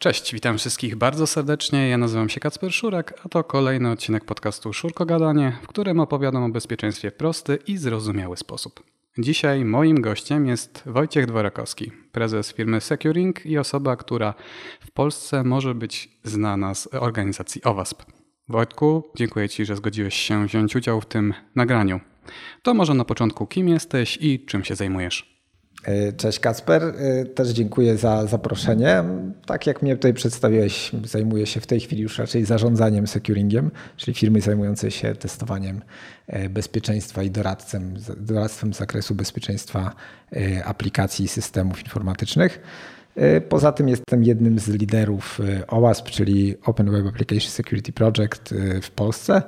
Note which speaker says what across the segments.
Speaker 1: Cześć, witam wszystkich bardzo serdecznie. Ja nazywam się Kacper Szurek, a to kolejny odcinek podcastu Szurko Gadanie, w którym opowiadam o bezpieczeństwie w prosty i zrozumiały sposób. Dzisiaj moim gościem jest Wojciech Dworakowski, prezes firmy Securing i osoba, która w Polsce może być znana z organizacji OWASP. Wojtku, dziękuję Ci, że zgodziłeś się wziąć udział w tym nagraniu. To może na początku kim jesteś i czym się zajmujesz?
Speaker 2: E, cześć Kasper, e, też dziękuję za zaproszenie. Tak jak mnie tutaj przedstawiłeś, zajmuję się w tej chwili już raczej zarządzaniem securingiem, czyli firmy zajmującej się testowaniem e, bezpieczeństwa i doradcem, doradztwem z zakresu bezpieczeństwa aplikacji i systemów informatycznych. Poza tym jestem jednym z liderów OWASP, czyli Open Web Application Security Project w Polsce.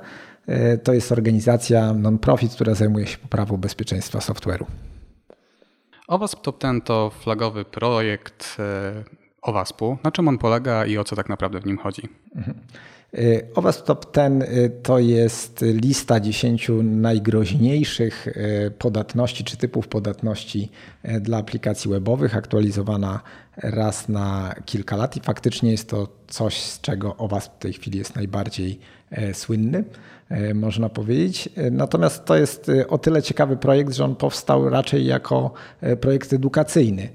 Speaker 2: To jest organizacja non-profit, która zajmuje się poprawą bezpieczeństwa software'u.
Speaker 1: OWASP Top 10 to flagowy projekt e, OWASP-u. Na czym on polega i o co tak naprawdę w nim chodzi? Mhm.
Speaker 2: E, OWASP Top 10 e, to jest lista 10 najgroźniejszych podatności czy typów podatności dla aplikacji webowych, aktualizowana raz na kilka lat i faktycznie jest to coś, z czego OWASP w tej chwili jest najbardziej słynny. E, można powiedzieć. E, natomiast to jest e, o tyle ciekawy projekt, że on powstał raczej jako projekt edukacyjny,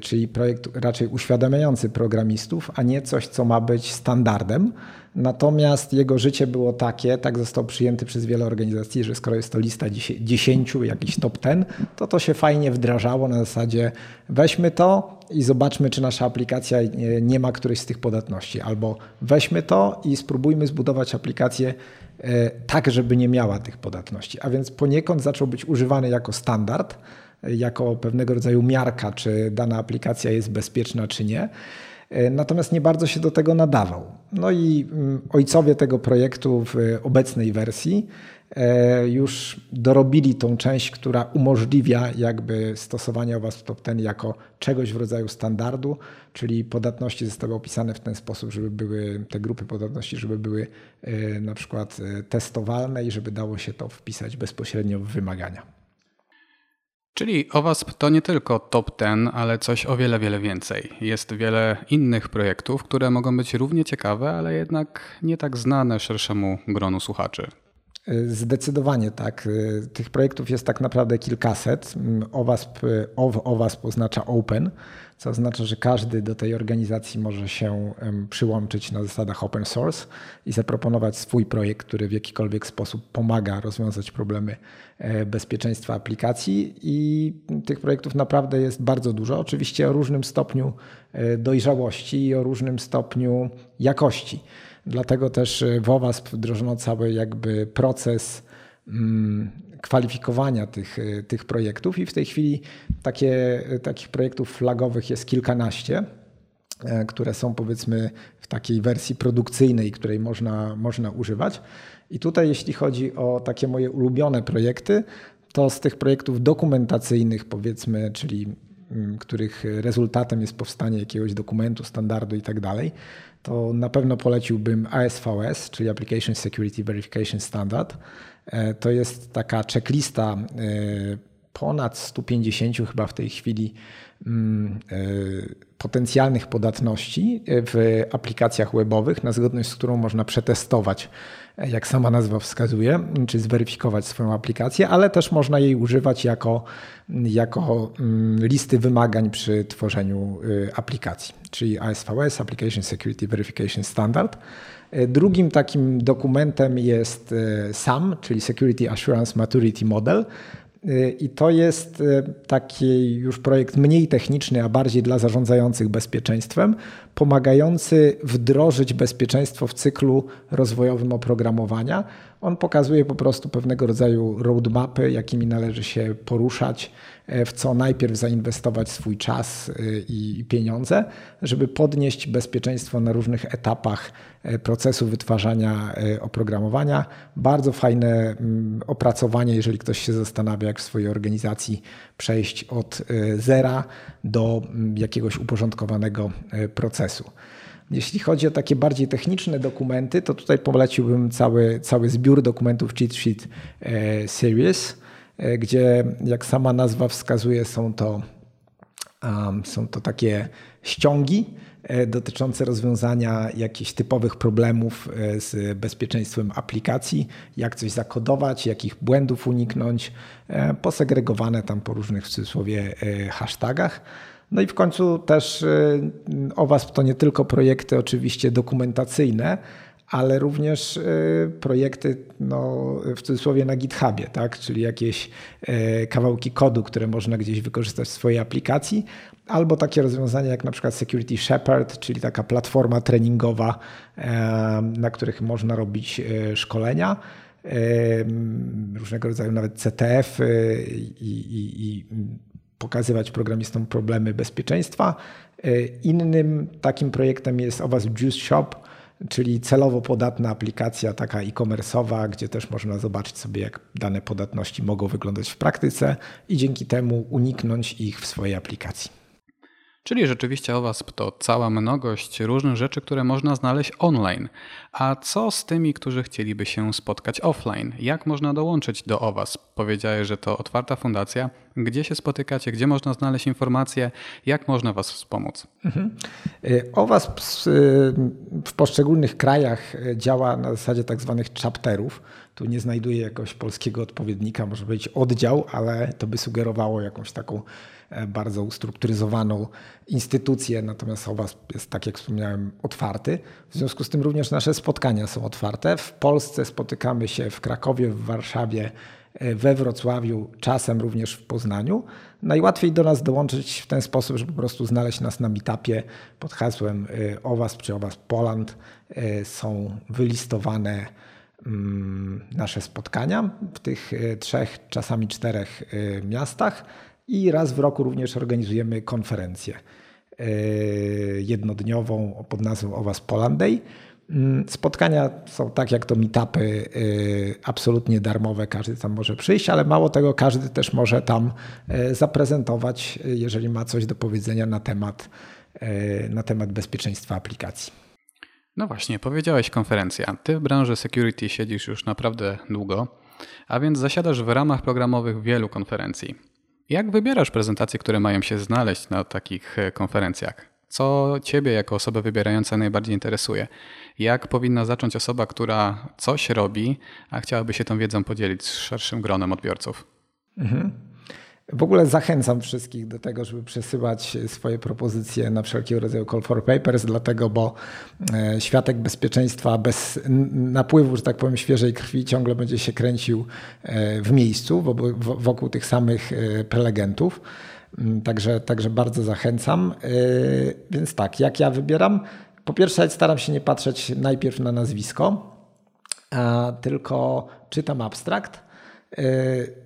Speaker 2: czyli projekt raczej uświadamiający programistów, a nie coś, co ma być standardem. Natomiast jego życie było takie, tak został przyjęty przez wiele organizacji, że skoro jest to lista 10, jakiś top 10, to to się fajnie wdrażało na zasadzie weźmy to i zobaczmy, czy nasza aplikacja nie ma którejś z tych podatności, albo weźmy to i spróbujmy zbudować aplikację E, tak, żeby nie miała tych podatności. A więc poniekąd zaczął być używany jako standard, jako pewnego rodzaju miarka, czy dana aplikacja jest bezpieczna, czy nie. E, natomiast nie bardzo się do tego nadawał. No i mm, ojcowie tego projektu w obecnej wersji E, już dorobili tą część, która umożliwia jakby stosowanie OWASP Top Ten jako czegoś w rodzaju standardu, czyli podatności zostały opisane w ten sposób, żeby były te grupy podatności, żeby były e, na przykład e, testowalne i żeby dało się to wpisać bezpośrednio w wymagania.
Speaker 1: Czyli OWASP to nie tylko top ten, ale coś o wiele, wiele więcej. Jest wiele innych projektów, które mogą być równie ciekawe, ale jednak nie tak znane szerszemu gronu słuchaczy.
Speaker 2: Zdecydowanie tak. Tych projektów jest tak naprawdę kilkaset. OWASP, OWASP oznacza Open, co oznacza, że każdy do tej organizacji może się przyłączyć na zasadach open source i zaproponować swój projekt, który w jakikolwiek sposób pomaga rozwiązać problemy e, bezpieczeństwa aplikacji. I tych projektów naprawdę jest bardzo dużo. Oczywiście o różnym stopniu e, dojrzałości i o różnym stopniu jakości. Dlatego też y, w OWASP wdrożono cały jakby proces mm, kwalifikowania tych, y, tych projektów i w tej chwili takie, y, takich projektów flagowych jest kilkanaście, e, które są powiedzmy w takiej wersji produkcyjnej, której można, można używać. I tutaj jeśli chodzi o takie moje ulubione projekty, to z tych projektów dokumentacyjnych powiedzmy, czyli których rezultatem jest powstanie jakiegoś dokumentu, standardu i tak dalej, to na pewno poleciłbym ASVS, czyli Application Security Verification Standard. E, to jest taka checklista e, ponad 150 chyba w tej chwili mm, e, potencjalnych podatności w aplikacjach webowych, na zgodność z którą można przetestować, jak sama nazwa wskazuje, czy zweryfikować swoją aplikację, ale też można jej używać jako, jako mm, listy wymagań przy tworzeniu y, aplikacji, czyli ASVS, Application Security Verification Standard. Y, drugim takim dokumentem jest y, SAM, czyli Security Assurance Maturity Model. I to jest taki już projekt mniej techniczny, a bardziej dla zarządzających bezpieczeństwem, pomagający wdrożyć bezpieczeństwo w cyklu rozwojowym oprogramowania. On pokazuje po prostu pewnego rodzaju roadmapy, jakimi należy się poruszać, w co najpierw zainwestować swój czas e, i pieniądze, żeby podnieść bezpieczeństwo na różnych etapach e, procesu wytwarzania oprogramowania. Bardzo fajne mm, opracowanie, jeżeli ktoś się zastanawia, jak w swojej organizacji przejść od zera do mm, jakiegoś uporządkowanego procesu. Jeśli chodzi o takie bardziej techniczne dokumenty, to tutaj poleciłbym cały, cały zbiór dokumentów Cheat Sheet e, Series, e, gdzie jak sama nazwa wskazuje są to Są to takie ściągi e, dotyczące rozwiązania jakichś typowych problemów e, z bezpieczeństwem aplikacji, jak coś zakodować, jakich błędów uniknąć, e, posegregowane tam po różnych w cudzysłowie hashtagach. No i w końcu też OWASP to nie tylko projekty oczywiście dokumentacyjne, ale również y, projekty no, w cudzysłowie na GitHubie, tak? czyli jakieś y, kawałki kodu, które można gdzieś wykorzystać w swojej aplikacji, albo takie rozwiązania jak na przykład Security Shepherd, czyli taka platforma treningowa, na których można robić szkolenia różnego rodzaju nawet CTF i, i, i pokazywać programistom problemy bezpieczeństwa. Innym takim projektem jest OWASP Juice Shop, czyli celowo podatna aplikacja taka e-commerce'owa, gdzie też można zobaczyć sobie, jak dane podatności mogą wyglądać w praktyce i dzięki temu uniknąć ich w swojej aplikacji.
Speaker 1: Czyli rzeczywiście OWASP to cała mnogość różnych rzeczy, które można znaleźć online. A co z tymi, którzy chcieliby się spotkać offline? Jak można dołączyć do OWASP? Powiedziałeś, że to otwarta fundacja. Gdzie się spotykacie? Gdzie można znaleźć informacje? Jak można Was wspomóc? Mhm.
Speaker 2: Y, OWASP y, w poszczególnych krajach y, działa na zasadzie tak zwanych chapterów. Tu nie znajduję jakiegoś polskiego odpowiednika, może być oddział, ale to by sugerowało jakąś taką bardzo ustrukturyzowaną instytucję, natomiast OWASP jest, tak jak wspomniałem, otwarty. W związku z tym również nasze spotkania są otwarte. W Polsce spotykamy się w Krakowie, w Warszawie, e, we Wrocławiu, czasem również w Poznaniu. Najłatwiej do nas dołączyć w ten sposób, że po prostu znaleźć nas na meetupie pod hasłem e, OWASP czy OWASP Poland. Są wylistowane mm, nasze spotkania w tych trzech, czasami czterech miastach i raz w roku również organizujemy konferencję e, jednodniową pod nazwą OWAS Poland. Mm, spotkania są tak jak to meetupy, e, absolutnie darmowe, każdy tam może przyjść, ale mało tego, każdy też może tam e, zaprezentować, jeżeli ma coś do powiedzenia na temat, na temat bezpieczeństwa aplikacji.
Speaker 1: No właśnie, powiedziałeś konferencja. Ty w branży security siedzisz już naprawdę długo, a więc zasiadasz w ramach programowych wielu konferencji. Jak wybierasz prezentacje, które mają się znaleźć na takich e, konferencjach? Co Ciebie jako osobę wybierająca najbardziej interesuje? Jak powinna zacząć osoba, która coś robi, a chciałaby się tą wiedzą podzielić z szerszym gronem odbiorców? Mhm.
Speaker 2: W ogóle zachęcam wszystkich do tego, żeby przesyłać swoje propozycje na wszelkiego rodzaju call for papers, dlatego, bo e, światek bezpieczeństwa bez napływu, że tak powiem, świeżej krwi ciągle będzie się kręcił e, w miejscu wokół tych samych e, prelegentów. Mm, także, także bardzo zachęcam. Więc tak, jak ja wybieram? Po pierwsze, staram się nie patrzeć najpierw na nazwisko, tylko czytam abstrakt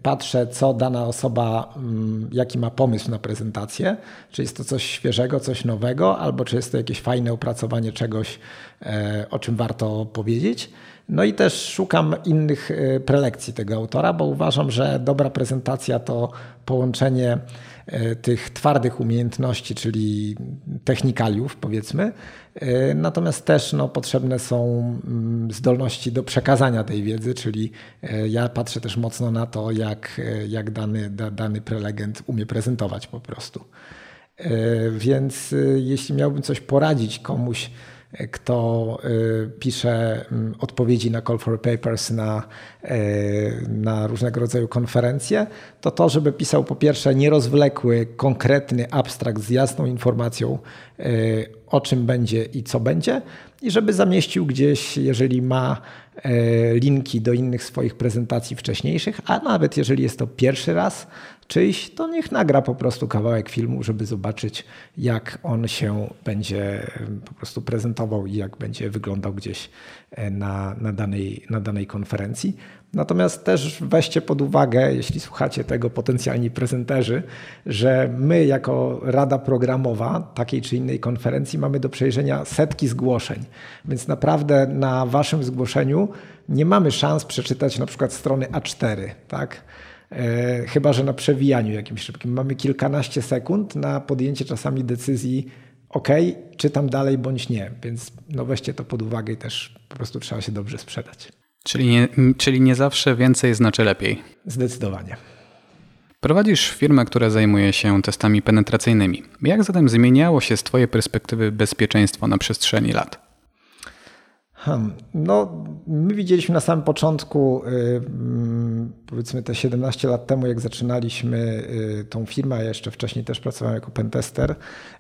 Speaker 2: patrzę, co dana osoba, mm, jaki ma pomysł na prezentację, czy jest to coś świeżego, coś nowego, albo czy jest to jakieś fajne opracowanie czegoś, e, o czym warto powiedzieć. No i też szukam innych e, prelekcji tego autora, bo uważam, że dobra prezentacja to połączenie tych twardych umiejętności, czyli technikaliów, powiedzmy. E, natomiast też no, potrzebne są mm, zdolności do przekazania tej wiedzy, czyli ja patrzę też mocno na to, jak, jak dany, dany prelegent umie prezentować po prostu. Więc jeśli miałbym coś poradzić komuś, kto y, pisze mm, odpowiedzi na call for papers na, y, na różnego rodzaju konferencje, to to, żeby pisał po pierwsze nierozwlekły, konkretny abstrakt z jasną informacją, y, o czym będzie i co będzie, i żeby zamieścił gdzieś, jeżeli ma linki do innych swoich prezentacji wcześniejszych, a nawet jeżeli jest to pierwszy raz, czyjś, to niech nagra po prostu kawałek filmu, żeby zobaczyć, jak on się będzie po prostu prezentował i jak będzie wyglądał gdzieś e, na, na, danej, na danej konferencji. Natomiast też weźcie pod uwagę, jeśli słuchacie tego potencjalni prezenterzy, że my jako Rada Programowa takiej czy innej konferencji mamy do przejrzenia setki zgłoszeń. Więc naprawdę na waszym zgłoszeniu nie mamy szans przeczytać na przykład strony A4, tak? E, chyba że na przewijaniu jakimś szybkim. Mamy kilkanaście sekund na podjęcie czasami decyzji, ok, czytam dalej bądź nie, więc no weźcie to pod uwagę i też po prostu trzeba się dobrze sprzedać.
Speaker 1: Czyli nie, czyli nie zawsze więcej znaczy lepiej.
Speaker 2: Zdecydowanie.
Speaker 1: Prowadzisz firmę, która zajmuje się testami penetracyjnymi. Jak zatem zmieniało się z Twojej perspektywy bezpieczeństwo na przestrzeni lat?
Speaker 2: Hmm. No, my widzieliśmy na samym początku, y, mm, powiedzmy te 17 lat temu, jak zaczynaliśmy y, tą firmę, a jeszcze wcześniej też pracowałem jako pentester,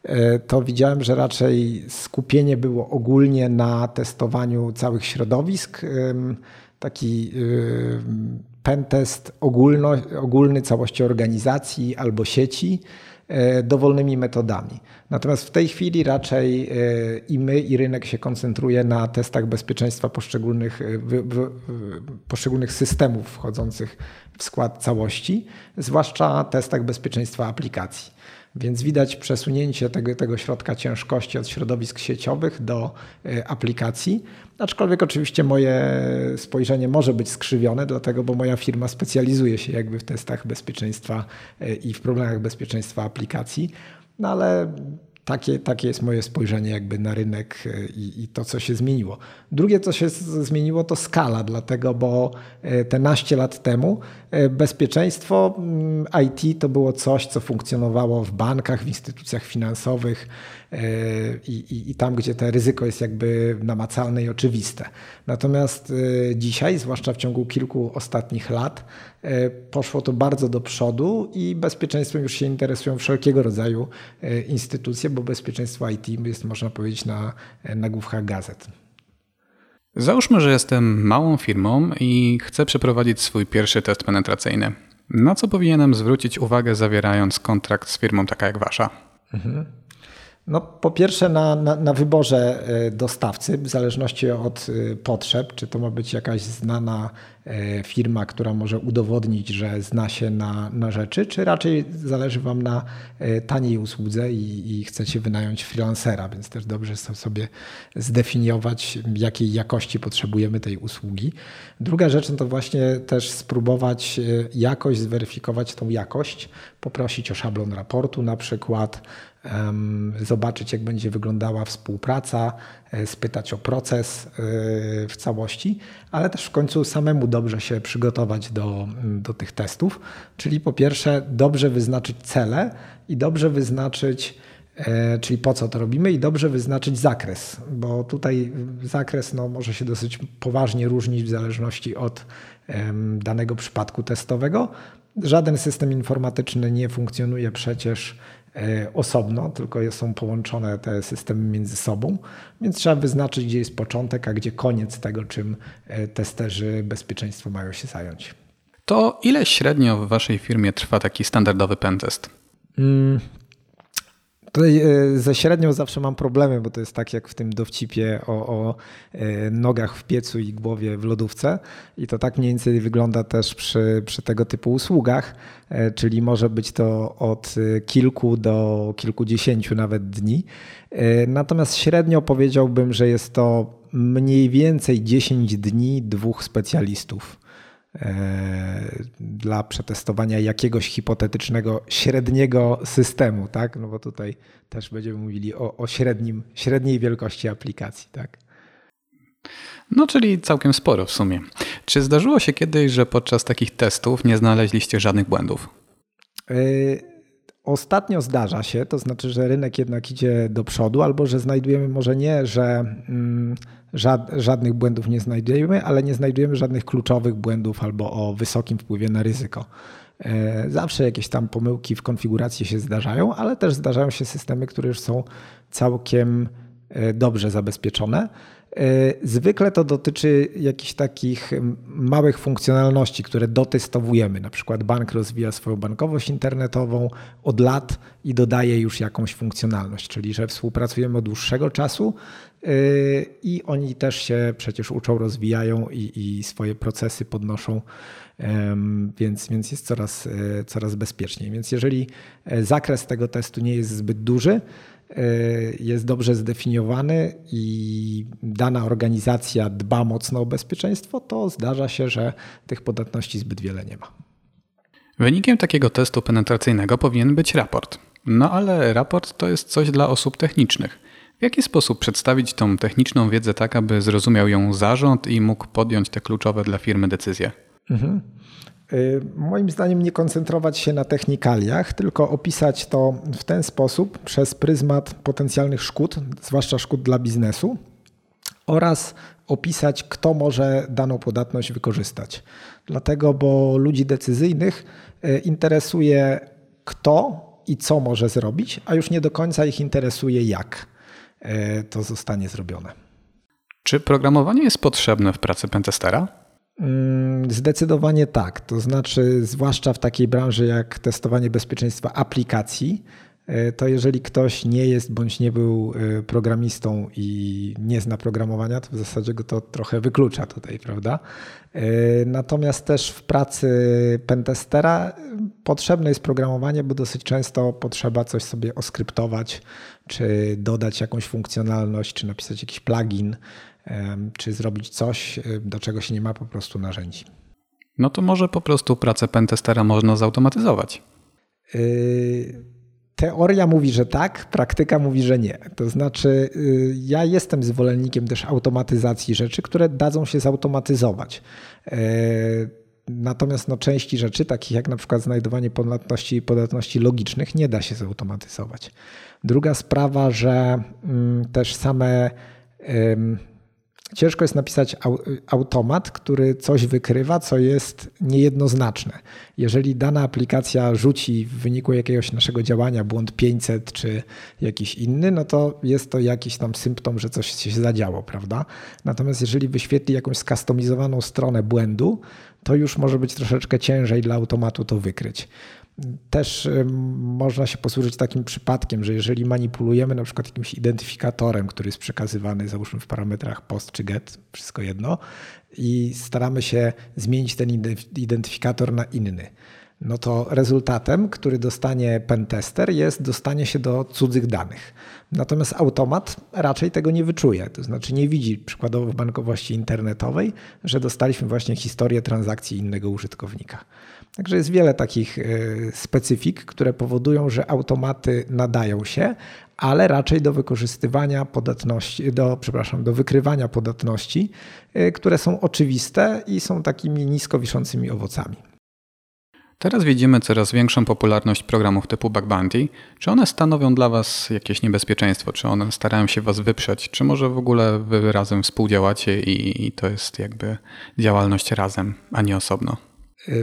Speaker 2: y, to widziałem, że raczej skupienie było ogólnie na testowaniu całych środowisk. Taki pentest ogólno, ogólny całości organizacji albo sieci dowolnymi metodami. Natomiast w tej chwili raczej e, i my, i rynek się koncentruje na testach bezpieczeństwa poszczególnych, e, poszczególnych systemów wchodzących w skład całości, zwłaszcza testach bezpieczeństwa aplikacji. Więc widać przesunięcie tego, tego środka ciężkości od środowisk sieciowych do aplikacji. Aczkolwiek oczywiście moje spojrzenie może być skrzywione, dlatego, bo moja firma specjalizuje się jakby w testach bezpieczeństwa e, i w problemach bezpieczeństwa aplikacji. No ale takie, takie jest moje spojrzenie jakby na rynek e, i, i, to, co się zmieniło. Drugie, co się zmieniło, to skala, dlatego, bo e, te naście lat temu bezpieczeństwo mm, IT to było coś, co funkcjonowało w bankach, w instytucjach finansowych, i, i, i tam, gdzie to ryzyko jest jakby namacalne i oczywiste. Natomiast e, dzisiaj, zwłaszcza w ciągu kilku ostatnich lat, e, poszło to bardzo do przodu i bezpieczeństwem już się interesują wszelkiego rodzaju e, instytucje, bo bezpieczeństwo IT jest, można powiedzieć, na nagłówkach gazet.
Speaker 1: Załóżmy, że jestem małą firmą i chcę przeprowadzić swój pierwszy test penetracyjny. Na co powinienem zwrócić uwagę, zawierając kontrakt z firmą taka jak wasza? Mhm.
Speaker 2: No, po pierwsze na, na, na, wyborze e, dostawcy, w zależności od e, potrzeb, czy to ma być jakaś znana firma, która może udowodnić, że zna się na, na rzeczy, czy raczej zależy Wam na taniej usłudze i, i chcecie wynająć freelancera, więc też dobrze sobie zdefiniować, jakiej jakości potrzebujemy tej usługi. Druga rzecz no to właśnie też spróbować jakoś zweryfikować tą jakość, poprosić o szablon raportu na przykład, zobaczyć, jak będzie wyglądała współpraca, e, spytać o proces e, w całości, ale też w końcu samemu dobrze się przygotować do, do tych testów. Czyli po pierwsze, dobrze wyznaczyć cele i dobrze wyznaczyć, e, czyli po co to robimy, i dobrze wyznaczyć zakres, bo tutaj zakres no, może się dosyć poważnie różnić w zależności od danego przypadku testowego. Żaden system informatyczny nie funkcjonuje przecież E, osobno, tylko są połączone te systemy między sobą, więc trzeba wyznaczyć, gdzie jest początek, a gdzie koniec tego, czym e, testerzy bezpieczeństwa mają się zająć.
Speaker 1: To ile średnio w Waszej firmie trwa taki standardowy pentest? Mm,
Speaker 2: Tutaj e, ze średnią zawsze mam problemy, bo to jest tak jak w tym dowcipie o, o, e, nogach w piecu i głowie w lodówce. I to tak mniej więcej wygląda też przy, przy tego typu usługach, e, czyli może być to od kilku do kilkudziesięciu nawet dni. Natomiast średnio powiedziałbym, że jest to mniej więcej 10 dni dwóch specjalistów. E, dla przetestowania jakiegoś hipotetycznego średniego systemu, tak? No bo tutaj też będziemy mówili o, o średnim, średniej wielkości aplikacji, tak?
Speaker 1: No, czyli całkiem sporo w sumie. Czy zdarzyło się kiedyś, że podczas takich testów nie znaleźliście żadnych błędów?
Speaker 2: Yy Ostatnio zdarza się, to znaczy, że rynek jednak idzie do przodu, albo że znajdujemy może nie, że mm, żadnych błędów nie znajdujemy, ale nie znajdujemy żadnych kluczowych błędów albo o wysokim wpływie na ryzyko. E, zawsze jakieś tam pomyłki w konfiguracji się zdarzają, ale też zdarzają się systemy, które już są całkiem e, dobrze zabezpieczone. E, zwykle to dotyczy jakichś takich małych funkcjonalności, które dotestowujemy. Na przykład bank rozwija swoją bankowość internetową od lat i dodaje już jakąś funkcjonalność, czyli że współpracujemy od dłuższego czasu e, i oni też się przecież uczą, rozwijają i, i swoje procesy podnoszą, więc, więc jest coraz, e, coraz bezpieczniej. Więc jeżeli zakres tego testu nie jest zbyt duży, jest dobrze zdefiniowany i dana organizacja dba mocno o bezpieczeństwo, to zdarza się, że tych podatności zbyt wiele nie ma.
Speaker 1: Wynikiem takiego testu penetracyjnego powinien być raport. No ale raport to jest coś dla osób technicznych. W jaki sposób przedstawić tą techniczną wiedzę tak, aby zrozumiał ją zarząd i mógł podjąć te kluczowe dla firmy decyzje? Mhm.
Speaker 2: Y, moim zdaniem nie koncentrować się na technikaliach, tylko opisać to w ten sposób przez pryzmat potencjalnych szkód, zwłaszcza szkód dla biznesu oraz opisać, kto może daną podatność wykorzystać. Dlatego, bo ludzi decyzyjnych y, interesuje kto i co może zrobić, a już nie do końca ich interesuje, jak y, to zostanie zrobione.
Speaker 1: Czy programowanie jest potrzebne w pracy pentestera?
Speaker 2: Mm, zdecydowanie tak. To znaczy, zwłaszcza w takiej branży jak testowanie bezpieczeństwa aplikacji, e, to jeżeli ktoś nie jest bądź nie był e, programistą i nie zna programowania, to w zasadzie go to trochę wyklucza tutaj, prawda? E, natomiast też w pracy pentestera potrzebne jest programowanie, bo dosyć często potrzeba coś sobie oskryptować, czy dodać jakąś funkcjonalność, czy napisać jakiś plugin czy zrobić coś, do czego się nie ma po prostu narzędzi.
Speaker 1: No to może po prostu pracę pentestera można zautomatyzować.
Speaker 2: Y, teoria mówi, że tak, praktyka mówi, że nie. To znaczy, y, ja jestem zwolennikiem też automatyzacji rzeczy, które dadzą się zautomatyzować. Natomiast no, części rzeczy, takich jak na przykład znajdowanie podatności podatności logicznych, nie da się zautomatyzować. Druga sprawa, że mm, też same ciężko jest napisać automat, który coś wykrywa, co jest niejednoznaczne. Jeżeli dana aplikacja rzuci w wyniku jakiegoś naszego działania błąd 500 czy jakiś inny, no to jest to jakiś tam symptom, że coś się zadziało, prawda? Natomiast jeżeli wyświetli jakąś skustomizowaną stronę błędu, to już może być troszeczkę ciężej dla automatu to wykryć. Też można się posłużyć takim przypadkiem, że jeżeli manipulujemy na przykład jakimś identyfikatorem, który jest przekazywany załóżmy w parametrach post czy get, wszystko jedno, i staramy się zmienić ten identyfikator na inny, no to rezultatem, który dostanie pentester jest dostanie się do cudzych danych. Natomiast automat raczej tego nie wyczuje, to znaczy nie widzi przykładowo w bankowości internetowej, że dostaliśmy właśnie historię transakcji innego użytkownika. Także jest wiele takich e, specyfik, które powodują, że automaty nadają się, ale raczej do wykorzystywania podatności, do, przepraszam, do wykrywania podatności, e, które są oczywiste i są takimi nisko wiszącymi owocami.
Speaker 1: Teraz widzimy coraz większą popularność programów typu Bug Bounty. Czy one stanowią dla Was jakieś niebezpieczeństwo? Czy one starają się Was wyprzeć? Czy może w ogóle Wy razem współdziałacie i, i to jest jakby działalność razem, a nie osobno?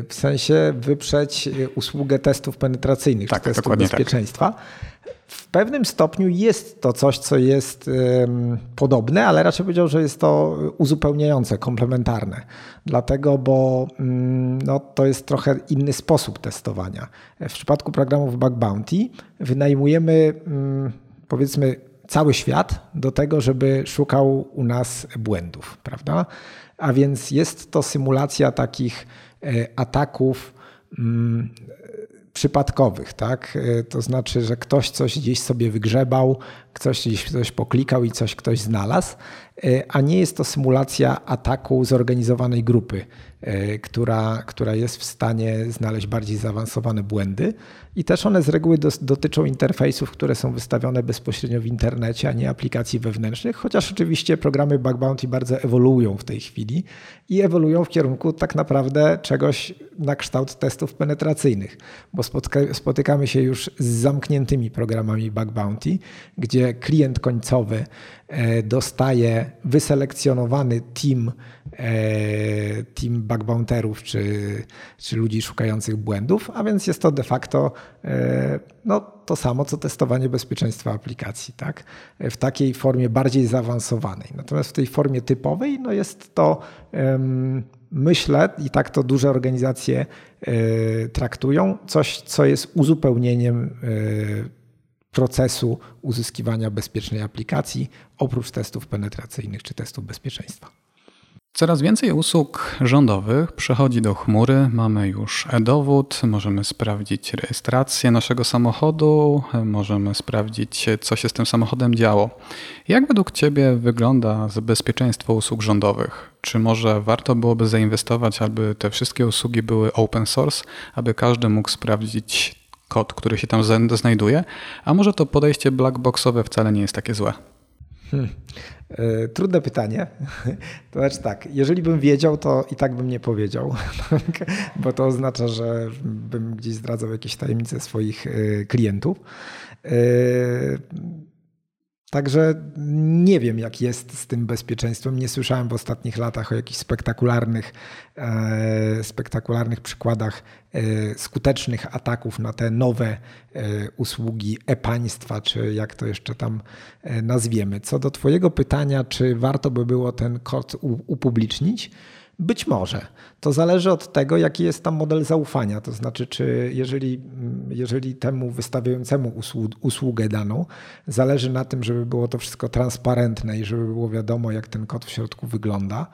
Speaker 2: W sensie wyprzeć usługę testów penetracyjnych, tak, czy testów tak. bezpieczeństwa. Tak. W pewnym stopniu jest to coś, co jest podobne, ale raczej powiedział, że jest to uzupełniające, komplementarne. Dlatego, bo um, no, to jest trochę inny sposób testowania. W przypadku programów Bug Bounty wynajmujemy um, powiedzmy cały świat do tego, żeby szukał u nas błędów, prawda? A więc jest to symulacja takich e, ataków mm, przypadkowych, tak? E, to znaczy, że ktoś coś gdzieś sobie wygrzebał, ktoś gdzieś coś poklikał i coś ktoś znalazł, e, a nie jest to symulacja ataku zorganizowanej grupy, e, która, która jest w stanie znaleźć bardziej zaawansowane błędy. I też one z reguły dotyczą interfejsów, które są wystawione bezpośrednio w internecie, a nie aplikacji wewnętrznych, chociaż oczywiście programy bug bounty bardzo ewoluują w tej chwili i ewoluują w kierunku tak naprawdę czegoś na kształt testów penetracyjnych, bo spotykamy się już z zamkniętymi programami bug bounty, gdzie klient końcowy e, dostaje wyselekcjonowany team, e, team bug bounterów czy, czy ludzi szukających błędów, a więc jest to de facto e, no, to samo co testowanie bezpieczeństwa aplikacji, tak? w takiej formie bardziej zaawansowanej. Natomiast w tej formie typowej no jest to myślę, i tak to duże organizacje traktują, coś, co jest uzupełnieniem procesu uzyskiwania bezpiecznej aplikacji, oprócz testów penetracyjnych czy testów bezpieczeństwa.
Speaker 1: Coraz więcej usług rządowych przechodzi do chmury. Mamy już e-dowód, możemy sprawdzić rejestrację naszego samochodu, możemy sprawdzić, co się z tym samochodem działo. Jak według Ciebie wygląda bezpieczeństwo usług rządowych? Czy może warto byłoby zainwestować, aby te wszystkie usługi były open source, aby każdy mógł sprawdzić kod, który się tam znajduje, a może to podejście blackboxowe wcale nie jest takie złe.
Speaker 2: Hmm. E, trudne pytanie. To znaczy tak, jeżeli bym wiedział, to i tak bym nie powiedział, bo to oznacza, że bym gdzieś zdradzał jakieś tajemnice swoich e, klientów. Także nie wiem, jak jest z tym bezpieczeństwem. Nie słyszałem w ostatnich latach o jakichś spektakularnych, e, spektakularnych przykładach e, skutecznych ataków na te nowe e, usługi e-państwa, czy jak to jeszcze tam e, nazwiemy. Co do Twojego pytania, czy warto by było ten kod upublicznić? Być może. To zależy od tego, jaki jest tam model zaufania. To znaczy, czy jeżeli, jeżeli temu wystawiającemu usługę daną zależy na tym, żeby było to wszystko transparentne i żeby było wiadomo, jak ten kod w środku wygląda,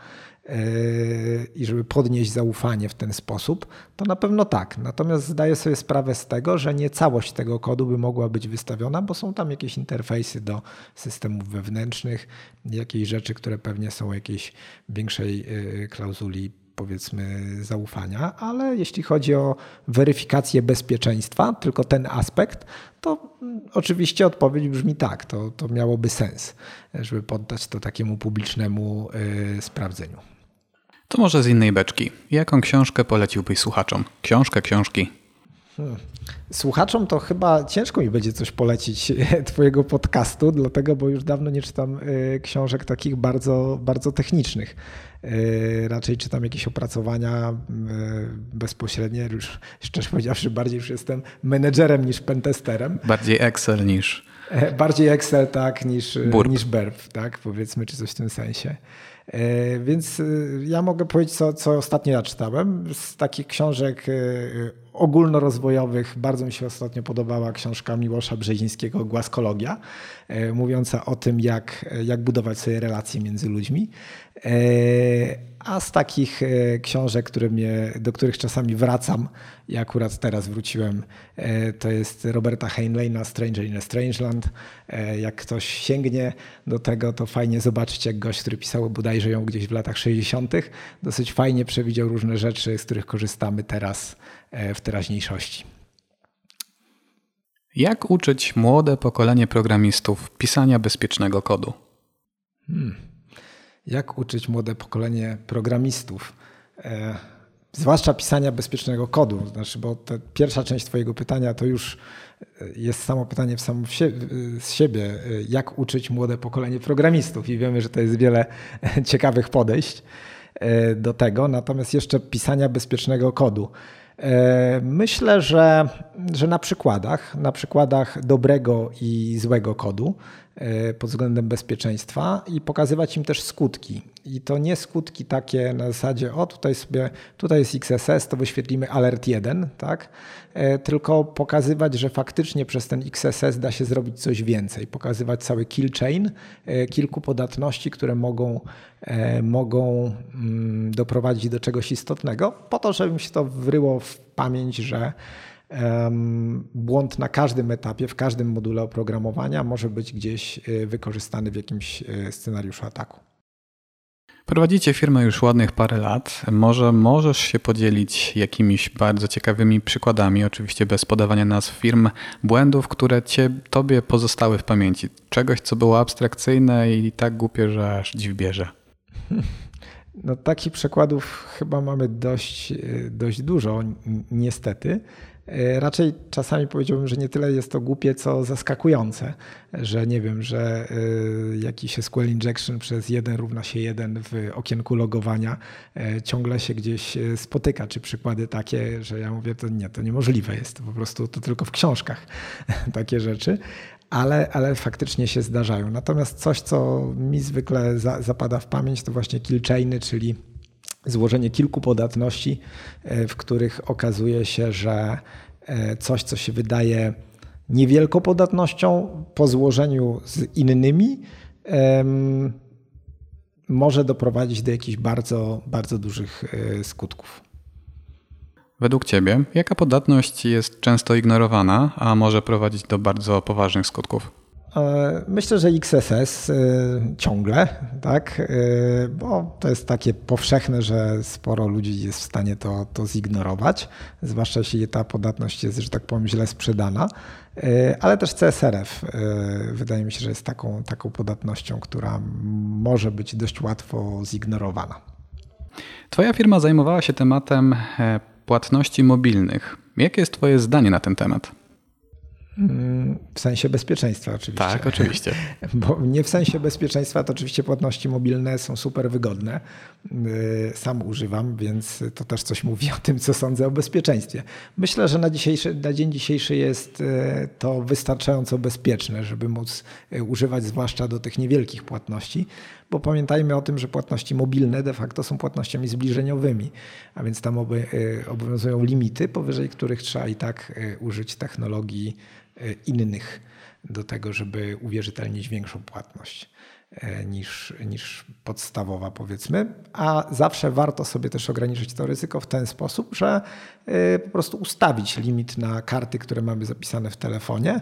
Speaker 2: i żeby podnieść zaufanie w ten sposób, to na pewno tak. Natomiast zdaję sobie sprawę z tego, że nie całość tego kodu by mogła być wystawiona, bo są tam jakieś interfejsy do systemów wewnętrznych, jakieś rzeczy, które pewnie są jakiejś większej y, klauzuli powiedzmy zaufania, ale jeśli chodzi o weryfikację bezpieczeństwa, tylko ten aspekt, to mm, oczywiście odpowiedź brzmi tak, to, to miałoby sens, żeby poddać to takiemu publicznemu yy, sprawdzeniu.
Speaker 1: To może z innej beczki. Jaką książkę poleciłbyś słuchaczom? Książkę, książki?
Speaker 2: Hmm. Słuchaczom to chyba ciężko mi będzie coś polecić Twojego podcastu, dlatego, bo już dawno nie czytam y, książek takich bardzo, bardzo technicznych. Y, raczej czytam jakieś opracowania y, bezpośrednie, już szczerze powiedziawszy, bardziej już jestem menedżerem niż pentesterem.
Speaker 1: Bardziej Excel niż.
Speaker 2: E, bardziej Excel, tak, niż, Burp. niż Burp, tak, powiedzmy, czy coś w tym sensie. E, więc e, ja mogę powiedzieć, co, co ostatnio ja czytałem. Z takich książek e, ogólnorozwojowych bardzo mi się ostatnio podobała książka Miłosza Brzezińskiego Głaskologia, mówiąca o tym, jak, jak budować sobie relacje między ludźmi. A z takich e, książek, które mnie, do których czasami wracam, ja akurat teraz wróciłem, e, to jest Roberta Heinleina Stranger in a Strangeland. E, jak ktoś sięgnie do tego, to fajnie zobaczyć, jak gość, który pisał bodajże ją gdzieś w latach 60., dosyć fajnie przewidział różne rzeczy, z których korzystamy teraz w teraźniejszości.
Speaker 1: Jak uczyć młode pokolenie programistów pisania bezpiecznego kodu? Hmm
Speaker 2: jak uczyć młode pokolenie programistów, e, zwłaszcza pisania bezpiecznego kodu. Znaczy, bo pierwsza część Twojego pytania to już e, jest samo pytanie w sie z siebie, e, jak uczyć młode pokolenie programistów. I wiemy, że to jest wiele ciekawych podejść e, do tego. Natomiast jeszcze pisania bezpiecznego kodu. Myślę, że, że na przykładach, na przykładach dobrego i złego kodu, E, pod względem bezpieczeństwa i pokazywać im też skutki. I to nie skutki takie na zasadzie, o tutaj sobie, tutaj jest XSS, to wyświetlimy alert 1, tak? E, tylko pokazywać, że faktycznie przez ten XSS da się zrobić coś więcej. Pokazywać cały kill chain, e, kilku podatności, które mogą, mogą mm, doprowadzić do czegoś istotnego, po to, żeby mi się to wryło w pamięć, że błąd na każdym etapie, w każdym module oprogramowania może być gdzieś y, wykorzystany w jakimś y, scenariuszu ataku.
Speaker 1: Prowadzicie firmę już ładnych parę lat. Może możesz się podzielić jakimiś bardzo ciekawymi przykładami, oczywiście bez podawania nazw firm, błędów, które cię, tobie pozostały w pamięci. Czegoś, co było abstrakcyjne i tak głupie, że aż dziw bierze.
Speaker 2: No, takich przykładów chyba mamy dość, y, dość dużo, niestety. E, raczej czasami powiedziałbym, że nie tyle jest to głupie, co zaskakujące, że nie wiem, że e, jakiś SQL injection przez 1 równa się 1 w okienku logowania e, ciągle się gdzieś spotyka, czy przykłady takie, że ja mówię, to nie, to niemożliwe jest, po prostu to tylko w książkach takie rzeczy. Ale, ale faktycznie się zdarzają. Natomiast coś, co mi zwykle za, zapada w pamięć, to właśnie kill chainy, czyli złożenie kilku podatności, e, w których okazuje się, że e, coś, co się wydaje niewielką podatnością, po złożeniu z innymi, może doprowadzić do jakichś bardzo, bardzo dużych e, skutków.
Speaker 1: Według Ciebie, jaka podatność jest często ignorowana, a może prowadzić do bardzo poważnych skutków?
Speaker 2: E, myślę, że XSS e, ciągle, tak, e, bo to jest takie powszechne, że sporo ludzi jest w stanie to, to zignorować, zwłaszcza jeśli ta podatność jest, że tak powiem, źle sprzedana, ale też CSRF wydaje mi się, że jest taką, taką podatnością, która może być dość łatwo zignorowana.
Speaker 1: Twoja firma zajmowała się tematem płatności mobilnych. Jakie jest Twoje zdanie na ten temat?
Speaker 2: W sensie bezpieczeństwa oczywiście.
Speaker 1: Tak, oczywiście.
Speaker 2: Bo nie w sensie bezpieczeństwa, to oczywiście płatności mobilne są super wygodne. Y, sam używam, więc to też coś mówi o tym, co sądzę o bezpieczeństwie. Myślę, że na, dzisiejszy, na dzień dzisiejszy jest y, to wystarczająco bezpieczne, żeby móc y, używać zwłaszcza do tych niewielkich płatności, bo pamiętajmy o tym, że płatności mobilne de facto są płatnościami zbliżeniowymi, a więc tam obowiązują limity, powyżej których trzeba i tak użyć technologii innych do tego, żeby uwierzytelnić większą płatność e, niż, niż podstawowa, powiedzmy. A zawsze warto sobie też ograniczyć to ryzyko w ten sposób, że e, po prostu ustawić limit na karty, które mamy zapisane w telefonie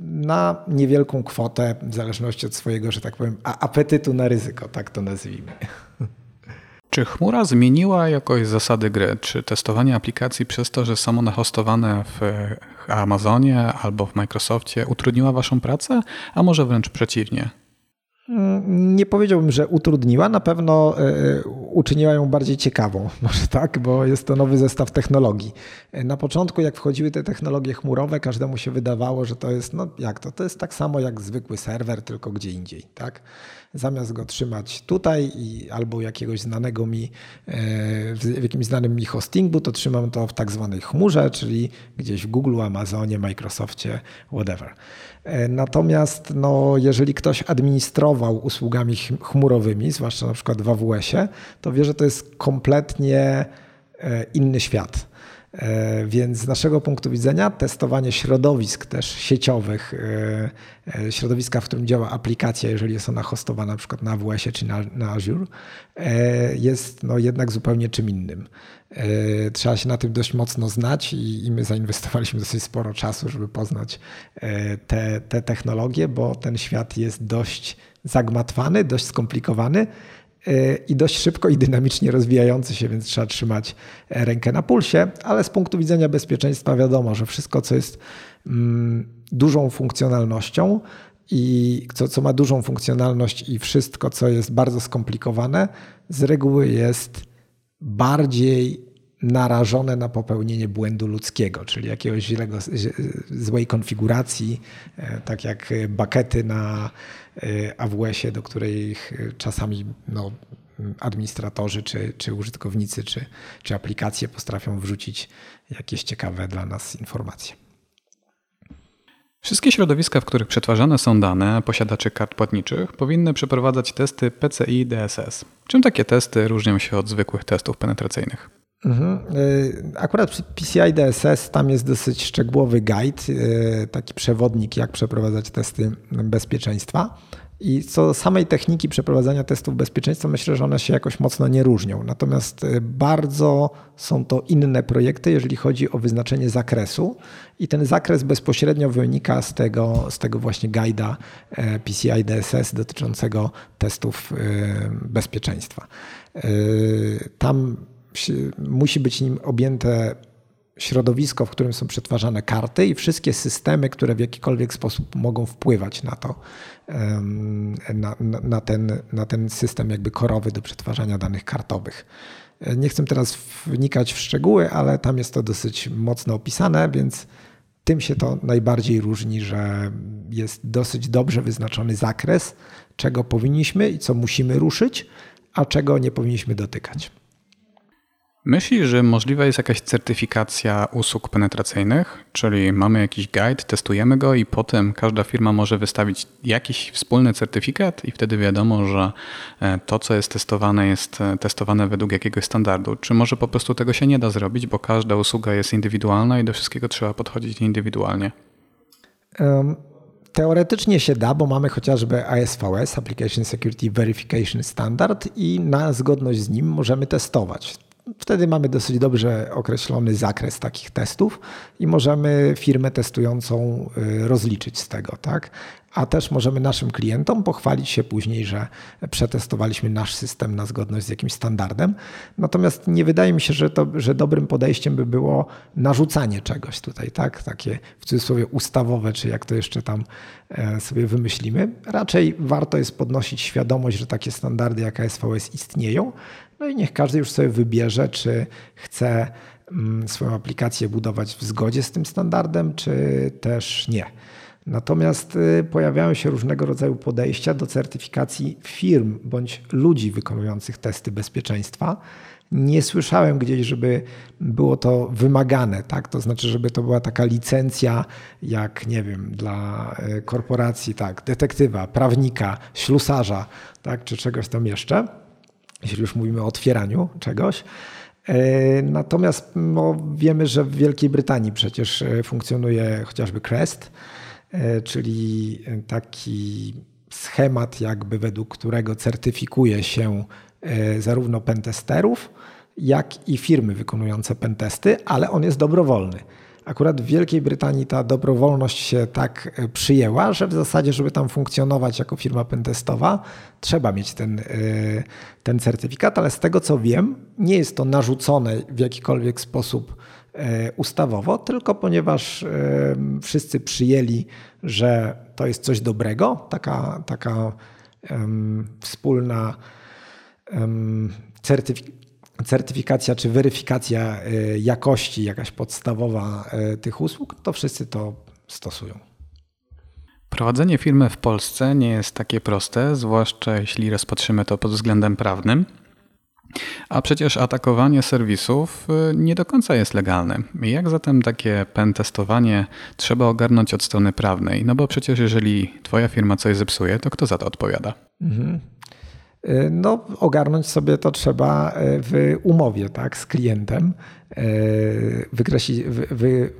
Speaker 2: na niewielką kwotę, w zależności od swojego, że tak powiem, apetytu na ryzyko, tak to nazwijmy.
Speaker 1: Czy chmura zmieniła jakoś zasady gry? Czy testowanie aplikacji przez to, że są one hostowane w Amazonie albo w Microsoftie utrudniła waszą pracę, a może wręcz przeciwnie?
Speaker 2: Mm, nie powiedziałbym, że utrudniła, na pewno e, e, uczyniła ją bardziej ciekawą, może tak, bo jest to nowy zestaw technologii. E, na początku, jak wchodziły te technologie chmurowe, każdemu się wydawało, że to jest, no jak to, to jest tak samo jak zwykły serwer, tylko gdzie indziej, tak? Zamiast go trzymać tutaj i albo jakiegoś znanego mi, w jakimś znanym mi hostingu, to trzymam to w tak zwanej chmurze, czyli gdzieś w Google, Amazonie, Microsoftie, whatever. E, natomiast no, jeżeli ktoś administrował usługami chmurowymi, zwłaszcza na przykład w AWS-ie, to wie, że to jest kompletnie e, inny świat. E, więc z naszego punktu widzenia testowanie środowisk też sieciowych, środowiska, w którym działa aplikacja, jeżeli jest ona hostowana na przykład na AWS-ie czy na, na Azure, jest no jednak zupełnie czym innym. E, trzeba się na tym dość mocno znać i, i my zainwestowaliśmy dosyć sporo czasu, żeby poznać e, te, te technologie, bo ten świat jest dość zagmatwany, dość skomplikowany e, i dość szybko i dynamicznie rozwijający się, więc trzeba trzymać rękę na pulsie, ale z punktu widzenia bezpieczeństwa wiadomo, że wszystko, co jest mm, dużą funkcjonalnością i co, co ma dużą funkcjonalność i wszystko, co jest bardzo skomplikowane, z reguły jest bardziej narażone na popełnienie błędu ludzkiego, czyli jakiegoś źlego, złej konfiguracji, e, tak jak bakety na e, AWS-ie, do której czasami no, administratorzy, czy, czy użytkownicy, czy, czy aplikacje potrafią wrzucić jakieś ciekawe dla nas informacje.
Speaker 1: Wszystkie środowiska, w których przetwarzane są dane posiadaczy kart płatniczych, powinny przeprowadzać testy PCI DSS. Czym takie testy różnią się od zwykłych testów penetracyjnych? Mhm.
Speaker 2: Y, akurat PCI DSS tam jest dosyć szczegółowy guide, y, taki przewodnik, jak przeprowadzać testy bezpieczeństwa. I co do samej techniki przeprowadzania testów bezpieczeństwa, myślę, że one się jakoś mocno nie różnią. Natomiast y, bardzo są to inne projekty, jeżeli chodzi o wyznaczenie zakresu. I ten zakres bezpośrednio wynika z tego, z tego właśnie guida e, PCI DSS dotyczącego testów bezpieczeństwa. Tam musi być nim objęte środowisko, w którym są przetwarzane karty i wszystkie systemy, które w jakikolwiek sposób mogą wpływać na to, na, na, ten, na ten system jakby korowy do przetwarzania danych kartowych. Nie chcę teraz wnikać w szczegóły, ale tam jest to dosyć mocno opisane, więc tym się to najbardziej różni, że jest dosyć dobrze wyznaczony zakres, czego powinniśmy i co musimy ruszyć, a czego nie powinniśmy dotykać.
Speaker 1: Myślisz, że możliwa jest jakaś certyfikacja usług penetracyjnych, czyli mamy jakiś guide, testujemy go i potem każda firma może wystawić jakiś wspólny certyfikat i wtedy wiadomo, że e, to, co jest testowane, jest e, testowane według jakiegoś standardu. Czy może po prostu tego się nie da zrobić, bo każda usługa jest indywidualna i do wszystkiego trzeba podchodzić indywidualnie?
Speaker 2: Um. Teoretycznie się da, bo mamy chociażby ASVS, Application Security Verification Standard, i na zgodność z nim możemy testować wtedy mamy dosyć dobrze określony zakres takich testów i możemy firmę testującą y, rozliczyć z tego, tak? A też możemy naszym klientom pochwalić się później, że przetestowaliśmy nasz system na zgodność z jakimś standardem. Natomiast nie wydaje mi się, że, to, że dobrym podejściem by było narzucanie czegoś tutaj, tak? Takie w cudzysłowie ustawowe, czy jak to jeszcze tam e, sobie wymyślimy. Raczej warto jest podnosić świadomość, że takie standardy jak ASVS istnieją, no i niech każdy już sobie wybierze, czy chce mm, swoją aplikację budować w zgodzie z tym standardem, czy też nie. Natomiast y, pojawiają się różnego rodzaju podejścia do certyfikacji firm bądź ludzi wykonujących testy bezpieczeństwa. Nie słyszałem gdzieś, żeby było to wymagane, tak? To znaczy, żeby to była taka licencja, jak nie wiem, dla y, korporacji, tak, detektywa, prawnika, ślusarza, tak, czy czegoś tam jeszcze jeśli już mówimy o otwieraniu czegoś. E, natomiast no, wiemy, że w Wielkiej Brytanii przecież e, funkcjonuje chociażby CREST, e, czyli taki schemat, jakby według którego certyfikuje się zarówno pentesterów, jak i firmy wykonujące pentesty, ale on jest dobrowolny. Akurat w Wielkiej Brytanii ta dobrowolność się tak e, przyjęła, że w zasadzie, żeby tam funkcjonować jako firma pentestowa, trzeba mieć ten, e, ten certyfikat, ale z tego co wiem, nie jest to narzucone w jakikolwiek sposób e, ustawowo, tylko ponieważ wszyscy przyjęli, że to jest coś dobrego, taka, taka wspólna um, certyfikacja certyfikacja czy weryfikacja y, jakości, jakaś podstawowa y, tych usług, to wszyscy to stosują.
Speaker 1: Prowadzenie firmy w Polsce nie jest takie proste, zwłaszcza jeśli rozpatrzymy to pod względem prawnym. A przecież atakowanie serwisów y, nie do końca jest legalne. Jak zatem takie pentestowanie trzeba ogarnąć od strony prawnej? No bo przecież jeżeli twoja firma coś zepsuje, to kto za to odpowiada? Mhm.
Speaker 2: Y, no, ogarnąć sobie to trzeba y, w umowie tak, z klientem, y, wykreślić, wy, wy,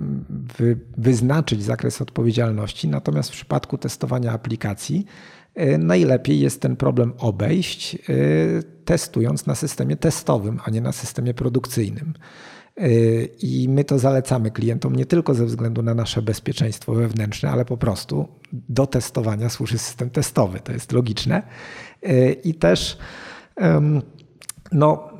Speaker 2: wy, wyznaczyć zakres odpowiedzialności. Natomiast w przypadku testowania aplikacji najlepiej jest ten problem obejść, testując na systemie testowym, a nie na systemie produkcyjnym. I my to zalecamy klientom nie tylko ze względu na nasze bezpieczeństwo wewnętrzne, ale po prostu do testowania służy system testowy. To jest logiczne. I też no,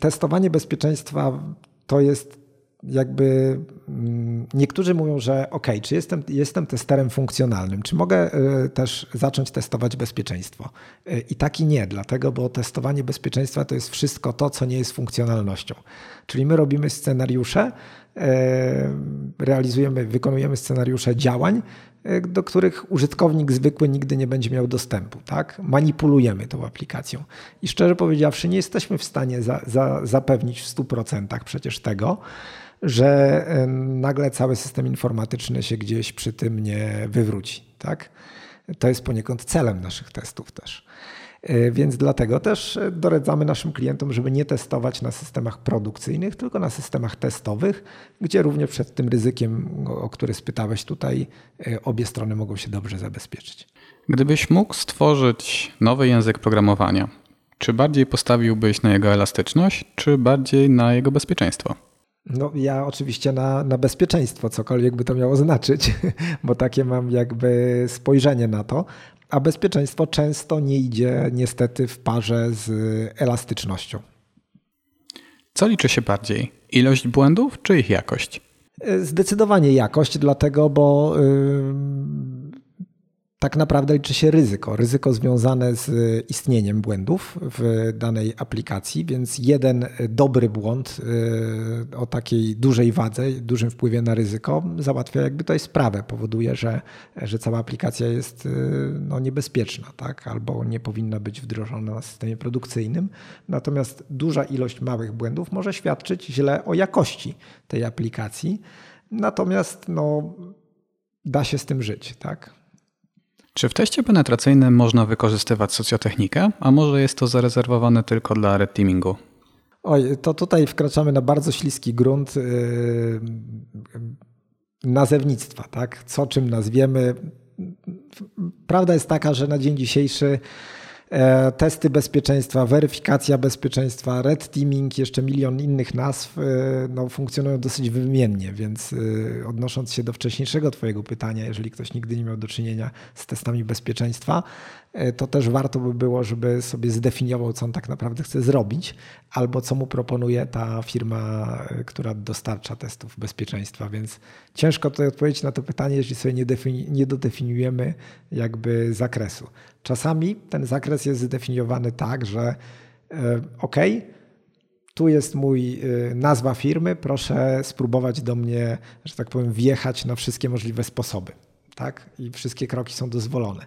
Speaker 2: testowanie bezpieczeństwa to jest jakby mm, niektórzy mówią, że ok, czy jestem, jestem testerem funkcjonalnym, czy mogę e, też zacząć testować bezpieczeństwo? E, I tak i nie, dlatego, bo testowanie bezpieczeństwa to jest wszystko to, co nie jest funkcjonalnością. Czyli my robimy scenariusze, e, realizujemy, wykonujemy scenariusze działań, do których użytkownik zwykły nigdy nie będzie miał dostępu. Tak? Manipulujemy tą aplikacją. I szczerze powiedziawszy, nie jesteśmy w stanie za, za, zapewnić w 100% przecież tego, że nagle cały system informatyczny się gdzieś przy tym nie wywróci. Tak? To jest poniekąd celem naszych testów też. E, więc dlatego też doradzamy naszym klientom, żeby nie testować na systemach produkcyjnych, tylko na systemach testowych, gdzie również przed tym ryzykiem, o który spytałeś tutaj, e, obie strony mogą się dobrze zabezpieczyć.
Speaker 1: Gdybyś mógł stworzyć nowy język programowania, czy bardziej postawiłbyś na jego elastyczność, czy bardziej na jego bezpieczeństwo?
Speaker 2: No, ja oczywiście na, na bezpieczeństwo, cokolwiek by to miało znaczyć, bo takie mam jakby spojrzenie na to. A bezpieczeństwo często nie idzie niestety w parze z elastycznością.
Speaker 1: Co liczy się bardziej? Ilość błędów czy ich jakość?
Speaker 2: Zdecydowanie jakość, dlatego bo tak naprawdę liczy się ryzyko. Ryzyko związane z istnieniem błędów w danej aplikacji, więc jeden dobry błąd y, o takiej dużej wadze, dużym wpływie na ryzyko załatwia jakby tutaj sprawę, powoduje, że, że cała aplikacja jest no, niebezpieczna, tak? albo nie powinna być wdrożona na systemie produkcyjnym. Natomiast duża ilość małych błędów może świadczyć źle o jakości tej aplikacji. Natomiast no, da się z tym żyć, tak?
Speaker 1: Czy w teście penetracyjnym można wykorzystywać socjotechnikę, a może jest to zarezerwowane tylko dla red teamingu?
Speaker 2: Oj, to tutaj wkraczamy na bardzo śliski grunt yy, nazewnictwa, tak? Co czym nazwiemy. Prawda jest taka, że na dzień dzisiejszy testy bezpieczeństwa, weryfikacja bezpieczeństwa, red teaming, jeszcze milion innych nazw e, no, funkcjonują dosyć wymiennie, więc e, odnosząc się do wcześniejszego Twojego pytania, jeżeli ktoś nigdy nie miał do czynienia z testami bezpieczeństwa, to też warto by było, żeby sobie zdefiniował, co on tak naprawdę chce zrobić, albo co mu proponuje ta firma, która dostarcza testów bezpieczeństwa. Więc ciężko tutaj odpowiedzieć na to pytanie, jeśli sobie nie, nie dodefiniujemy jakby zakresu. Czasami ten zakres jest zdefiniowany tak, że e, OK, tu jest mój e, nazwa firmy, proszę spróbować do mnie, że tak powiem, wjechać na wszystkie możliwe sposoby. Tak? I wszystkie kroki są dozwolone.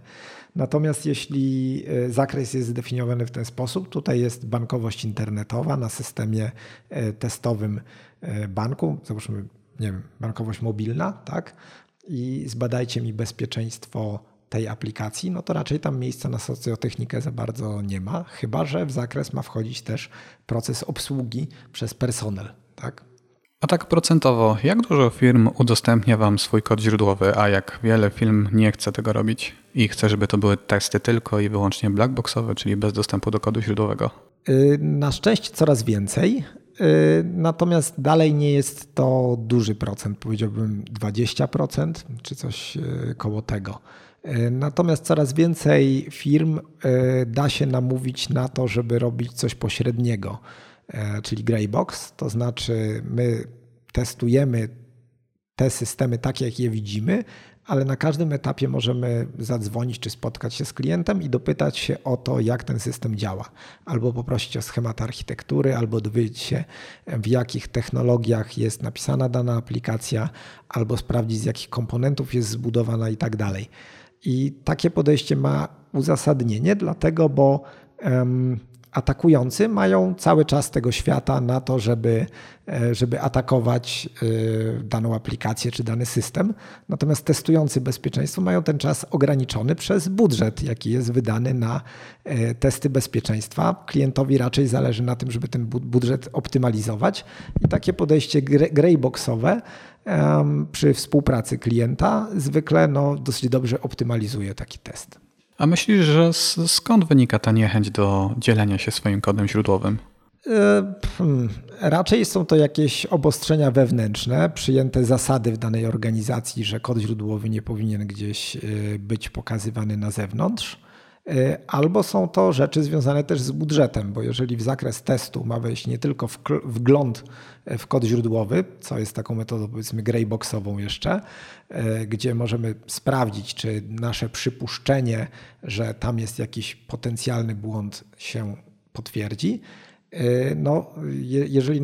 Speaker 2: Natomiast jeśli e, zakres jest zdefiniowany w ten sposób, tutaj jest bankowość internetowa na systemie testowym banku, załóżmy, nie wiem, bankowość mobilna, tak? I zbadajcie mi bezpieczeństwo tej aplikacji, no to raczej tam miejsca na socjotechnikę za bardzo nie ma, chyba że w zakres ma wchodzić też proces obsługi przez personel. Tak?
Speaker 1: A tak procentowo, jak dużo firm udostępnia Wam swój kod źródłowy, a jak wiele firm nie chce tego robić i chce, żeby to były testy tylko i wyłącznie blackboxowe, czyli bez dostępu do kodu źródłowego?
Speaker 2: Y, na szczęście coraz więcej. Y, natomiast dalej nie jest to duży procent, powiedziałbym 20% czy coś y, koło tego. Natomiast coraz więcej firm da się namówić na to, żeby robić coś pośredniego, e, czyli greybox, to znaczy my testujemy te systemy tak, jak je widzimy, ale na każdym etapie możemy zadzwonić czy spotkać się z klientem i dopytać się o to, jak ten system działa. Albo poprosić o schemat architektury, albo dowiedzieć się, w jakich technologiach jest napisana dana aplikacja, albo sprawdzić, z jakich komponentów jest zbudowana i tak dalej. I takie podejście ma uzasadnienie, dlatego, bo um, atakujący mają cały czas tego świata na to, żeby, e, żeby atakować e, daną aplikację czy dany system. Natomiast testujący bezpieczeństwo mają ten czas ograniczony przez budżet, jaki jest wydany na e, testy bezpieczeństwa. Klientowi raczej zależy na tym, żeby ten budżet optymalizować. I takie podejście greyboxowe przy współpracy klienta zwykle no, dosyć dobrze optymalizuje taki test.
Speaker 1: A myślisz, że skąd wynika ta niechęć do dzielenia się swoim kodem źródłowym?
Speaker 2: E, hmm, raczej są to jakieś obostrzenia wewnętrzne, przyjęte zasady w danej organizacji, że kod źródłowy nie powinien gdzieś e, być pokazywany na zewnątrz. E, albo są to rzeczy związane też z budżetem, bo jeżeli w zakres testu ma wejść nie tylko wgląd w kod źródłowy, co jest taką metodą powiedzmy greyboxową jeszcze, e, gdzie możemy sprawdzić, czy nasze przypuszczenie, że tam jest jakiś potencjalny błąd się potwierdzi, E, no, jeżeli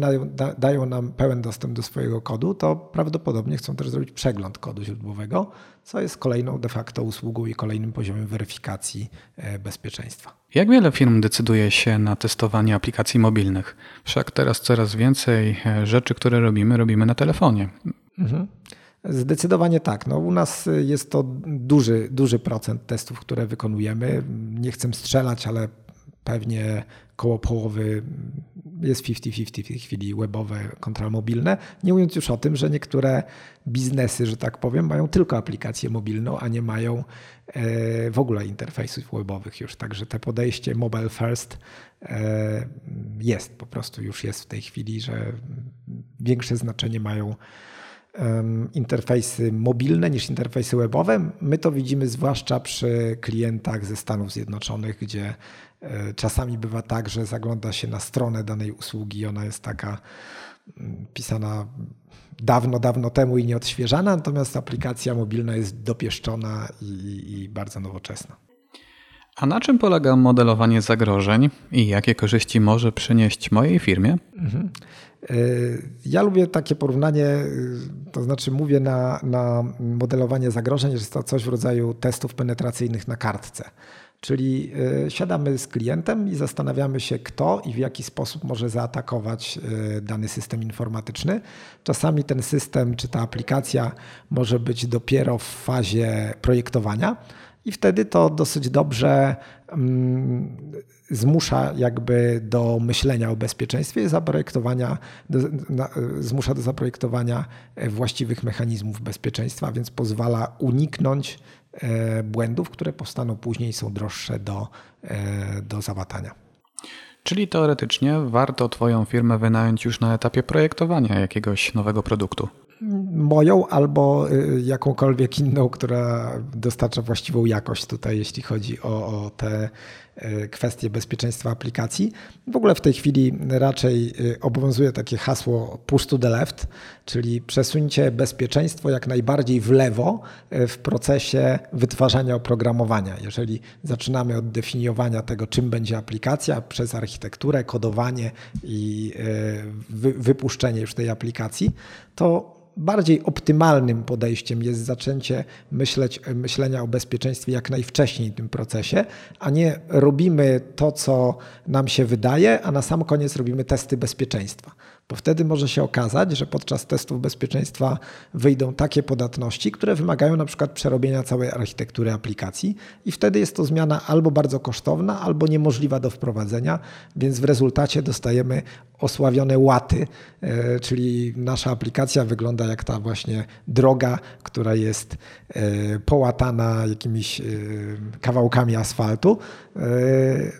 Speaker 2: dają nam pełen dostęp do swojego kodu, to prawdopodobnie chcą też zrobić przegląd kodu źródłowego, co jest kolejną de facto usługą i kolejnym poziomem weryfikacji e, bezpieczeństwa.
Speaker 1: Jak wiele firm decyduje się na testowanie aplikacji mobilnych? Wszak teraz coraz więcej e, rzeczy, które robimy, robimy na telefonie. Mhm.
Speaker 2: Zdecydowanie tak. No, u nas jest to duży, duży procent testów, które wykonujemy. Nie chcę strzelać, ale pewnie koło połowy jest 50-50 w tej chwili webowe kontra mobilne. Nie mówiąc już o tym, że niektóre biznesy, że tak powiem, mają tylko aplikację mobilną, a nie mają e, w ogóle interfejsów webowych już. Także te podejście mobile first e, jest, po prostu już jest w tej chwili, że większe znaczenie mają interfejsy mobilne niż interfejsy webowe. My to widzimy zwłaszcza przy klientach ze Stanów Zjednoczonych, gdzie czasami bywa tak, że zagląda się na stronę danej usługi i ona jest taka mm, pisana dawno, dawno temu i nieodświeżana, natomiast aplikacja mobilna jest dopieszczona i, i bardzo nowoczesna.
Speaker 1: A na czym polega modelowanie zagrożeń i jakie korzyści może przynieść mojej firmie? Mhm.
Speaker 2: Y, ja lubię takie porównanie, y, to znaczy mówię na, na modelowanie zagrożeń, że jest to coś w rodzaju testów penetracyjnych na kartce. Czyli y, siadamy z klientem i zastanawiamy się, kto i w jaki sposób może zaatakować dany system informatyczny. Czasami ten system czy ta aplikacja może być dopiero w fazie projektowania i wtedy to dosyć dobrze mm, zmusza jakby do myślenia o bezpieczeństwie zaprojektowania, do, na, zmusza do zaprojektowania właściwych mechanizmów bezpieczeństwa, więc pozwala uniknąć błędów, które powstaną później są droższe do, do załatania.
Speaker 1: Czyli teoretycznie warto Twoją firmę wynająć już na etapie projektowania jakiegoś nowego produktu
Speaker 2: moją albo y, jakąkolwiek inną, która dostarcza właściwą jakość tutaj, jeśli chodzi o, o te kwestie bezpieczeństwa aplikacji. W ogóle w tej chwili raczej y, obowiązuje takie hasło push to the left, czyli przesuńcie bezpieczeństwo jak najbardziej w lewo w procesie wytwarzania oprogramowania. Jeżeli zaczynamy od definiowania tego, czym będzie aplikacja, przez architekturę, kodowanie i wypuszczenie już tej aplikacji, to bardziej optymalnym podejściem jest zaczęcie myśleć, myślenia o bezpieczeństwie jak najwcześniej w tym procesie, a nie robimy to, co nam się wydaje, a na sam koniec robimy testy bezpieczeństwa bo wtedy może się okazać, że podczas testów bezpieczeństwa wyjdą takie podatności, które wymagają na przykład przerobienia całej architektury aplikacji i wtedy jest to zmiana albo bardzo kosztowna, albo niemożliwa do wprowadzenia, więc w rezultacie dostajemy osławione łaty, e, czyli nasza aplikacja wygląda jak ta właśnie droga, która jest e, połatana jakimiś e, kawałkami asfaltu.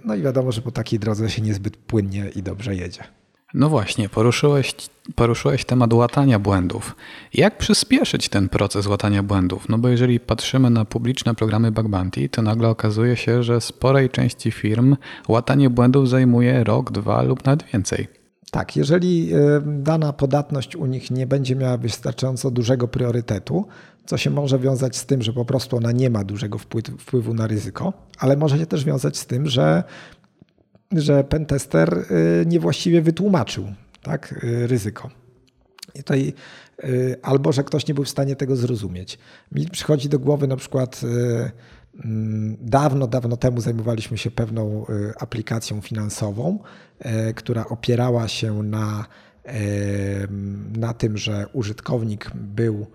Speaker 2: No i wiadomo, że po takiej drodze się niezbyt płynnie i dobrze jedzie.
Speaker 1: No właśnie, poruszyłeś, poruszyłeś temat łatania błędów. Jak przyspieszyć ten proces łatania błędów? No bo jeżeli patrzymy na publiczne programy Bug Bounty, to nagle okazuje się, że sporej części firm łatanie błędów zajmuje rok, dwa lub nawet więcej.
Speaker 2: Tak, jeżeli e, dana podatność u nich nie będzie miała wystarczająco dużego priorytetu, co się może wiązać z tym, że po prostu ona nie ma dużego wpływu na ryzyko, ale może się też wiązać z tym, że że pentester y, niewłaściwie wytłumaczył tak, y, ryzyko. I tutaj, y, albo że ktoś nie był w stanie tego zrozumieć. Mi przychodzi do głowy na przykład mm, dawno, dawno temu zajmowaliśmy się pewną aplikacją finansową, która opierała się na, na tym, że użytkownik był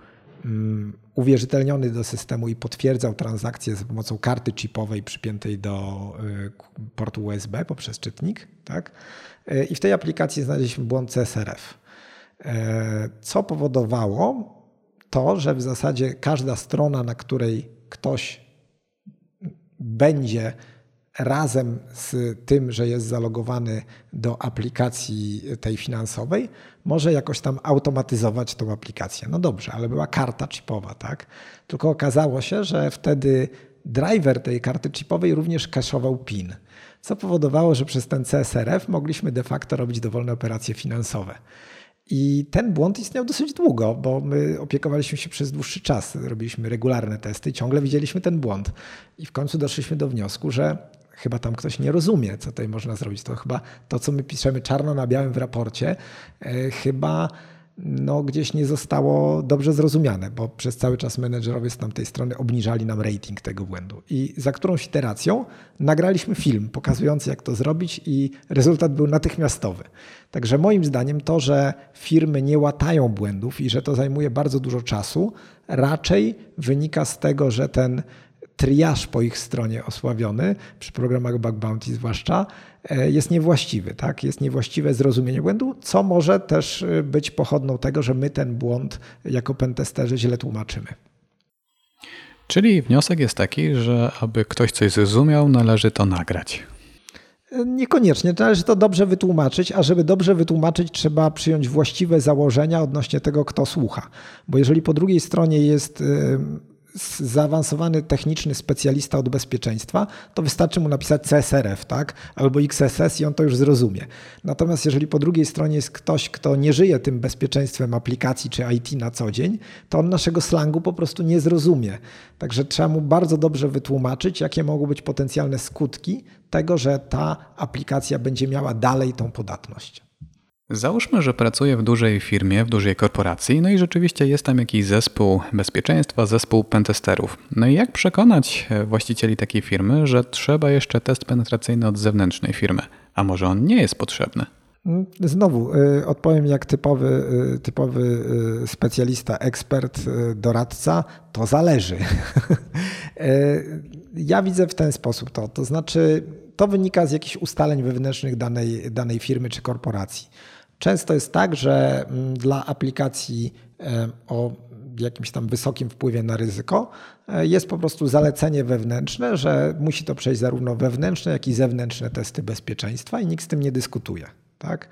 Speaker 2: uwierzytelniony do systemu i potwierdzał transakcje za pomocą karty chipowej przypiętej do y, portu USB poprzez czytnik. Tak? Y, I w tej aplikacji znaleźliśmy błąd CSRF, y, co powodowało to, że w zasadzie każda strona, na której ktoś będzie razem z tym, że jest zalogowany do aplikacji tej finansowej, może jakoś tam automatyzować tą aplikację. No dobrze, ale była karta chipowa, tak? Tylko okazało się, że wtedy driver tej karty chipowej również kaszował PIN, co powodowało, że przez ten CSRF mogliśmy de facto robić dowolne operacje finansowe. I ten błąd istniał dosyć długo, bo my opiekowaliśmy się przez dłuższy czas, robiliśmy regularne testy i ciągle widzieliśmy ten błąd. I w końcu doszliśmy do wniosku, że chyba tam ktoś nie rozumie, co tutaj można zrobić. To chyba to, co my piszemy czarno na białym w raporcie, e, chyba no, gdzieś nie zostało dobrze zrozumiane, bo przez cały czas menedżerowie z tamtej strony obniżali nam rating tego błędu. I za którąś iteracją nagraliśmy film pokazujący, jak to zrobić, i rezultat był natychmiastowy. Także moim zdaniem to, że firmy nie łatają błędów i że to zajmuje bardzo dużo czasu, raczej wynika z tego, że ten triaż po ich stronie osławiony, przy programach Bug Bounty zwłaszcza, e, jest niewłaściwy. Tak? Jest niewłaściwe zrozumienie błędu, co może też e, być pochodną tego, że my ten błąd jako pentesterzy źle tłumaczymy.
Speaker 1: Czyli wniosek jest taki, że aby ktoś coś zrozumiał, należy to nagrać.
Speaker 2: E, niekoniecznie, należy to dobrze wytłumaczyć, a żeby dobrze wytłumaczyć, trzeba przyjąć właściwe założenia odnośnie tego, kto słucha. Bo jeżeli po drugiej stronie jest zaawansowany techniczny specjalista od bezpieczeństwa, to wystarczy mu napisać CSRF, tak? Albo XSS i on to już zrozumie. Natomiast jeżeli po drugiej stronie jest ktoś, kto nie żyje tym bezpieczeństwem aplikacji czy IT na co dzień, to on naszego slangu po prostu nie zrozumie. Także trzeba mu bardzo dobrze wytłumaczyć, jakie mogą być potencjalne skutki tego, że ta aplikacja będzie miała dalej tą podatność.
Speaker 1: Załóżmy, że pracuję w dużej firmie, w dużej korporacji, no i rzeczywiście jest tam jakiś zespół bezpieczeństwa, zespół pentesterów. No i jak przekonać właścicieli takiej firmy, że trzeba jeszcze test penetracyjny od zewnętrznej firmy, a może on nie jest potrzebny?
Speaker 2: Znowu y, odpowiem jak typowy, y, typowy specjalista, ekspert, doradca, to zależy. ja widzę w ten sposób to, to znaczy to wynika z jakichś ustaleń wewnętrznych danej, danej firmy czy korporacji. Często jest tak, że mm, dla aplikacji o jakimś tam wysokim wpływie na ryzyko, e, jest po prostu zalecenie wewnętrzne, że musi to przejść zarówno wewnętrzne, jak i zewnętrzne testy bezpieczeństwa i nikt z tym nie dyskutuje. Tak?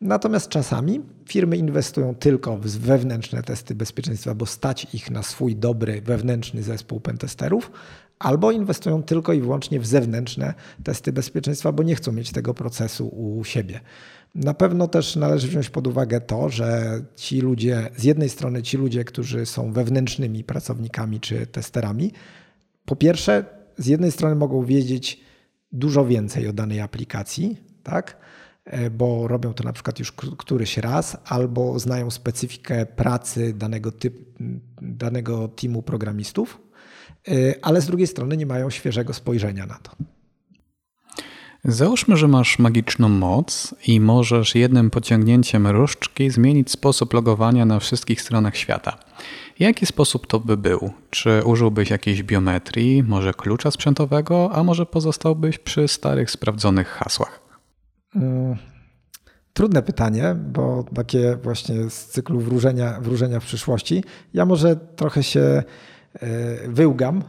Speaker 2: Natomiast czasami firmy inwestują tylko w wewnętrzne testy bezpieczeństwa, bo stać ich na swój dobry wewnętrzny zespół pentesterów, albo inwestują tylko i wyłącznie w zewnętrzne testy bezpieczeństwa, bo nie chcą mieć tego procesu u siebie. Na pewno też należy wziąć pod uwagę to, że ci ludzie, z jednej strony ci ludzie, którzy są wewnętrznymi pracownikami czy testerami, po pierwsze, z jednej strony mogą wiedzieć dużo więcej o danej aplikacji, tak? E, bo robią to na przykład już któryś raz, albo znają specyfikę pracy danego, typu, danego teamu programistów, e, ale z drugiej strony nie mają świeżego spojrzenia na to.
Speaker 1: Załóżmy, że masz magiczną moc i możesz jednym pociągnięciem różdżki zmienić sposób logowania na wszystkich stronach świata. Jaki sposób to by był? Czy użyłbyś jakiejś biometrii, może klucza sprzętowego, a może pozostałbyś przy starych, sprawdzonych hasłach?
Speaker 2: Mm, trudne pytanie, bo takie właśnie z cyklu wróżenia, wróżenia w przyszłości. Ja może trochę się wyłgam,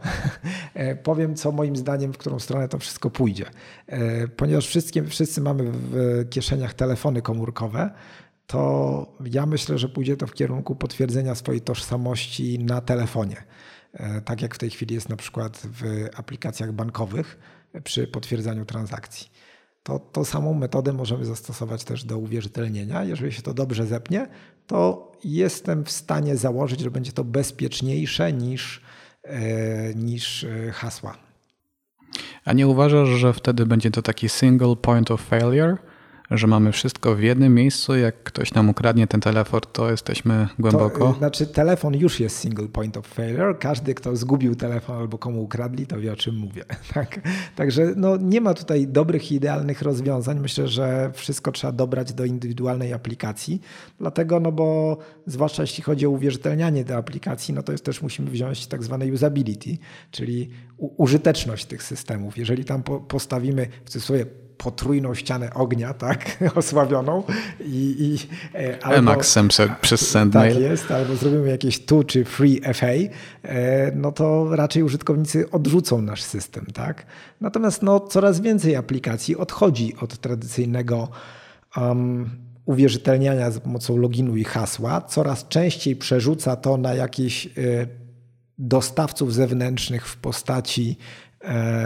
Speaker 2: e, powiem, co moim zdaniem, w którą stronę to wszystko pójdzie. E, ponieważ wszystkim, wszyscy mamy w kieszeniach telefony komórkowe, to ja myślę, że pójdzie to w kierunku potwierdzenia swojej tożsamości na telefonie. Tak jak w tej chwili jest na przykład w aplikacjach bankowych przy potwierdzaniu transakcji to, to samą metodę możemy zastosować też do uwierzytelnienia. Jeżeli się to dobrze zepnie, to jestem w stanie założyć, że będzie to bezpieczniejsze niż, e, niż e, hasła.
Speaker 1: A nie uważasz, że wtedy będzie to taki single point of failure? Że mamy wszystko w jednym miejscu, jak ktoś nam ukradnie ten telefon, to jesteśmy głęboko. To,
Speaker 2: y, znaczy telefon już jest single point of failure. Każdy, kto zgubił telefon albo komu ukradli, to wie o czym mówię. Tak? Także no, nie ma tutaj dobrych idealnych rozwiązań. Myślę, że wszystko trzeba dobrać do indywidualnej aplikacji. Dlatego, no bo zwłaszcza jeśli chodzi o uwierzytelnianie tej aplikacji, no to jest też musimy wziąć tak zwane usability, czyli użyteczność tych systemów. Jeżeli tam postawimy w cudzysłowie potrójną ścianę ognia, tak, osławioną i, i
Speaker 1: e, albo, przez Sendmail.
Speaker 2: Tak jest, albo zrobimy jakieś tu czy free FA, e, no to raczej użytkownicy odrzucą nasz system, tak. Natomiast no, coraz więcej aplikacji odchodzi od tradycyjnego um, uwierzytelniania za pomocą loginu i hasła, coraz częściej przerzuca to na jakichś e, dostawców zewnętrznych w postaci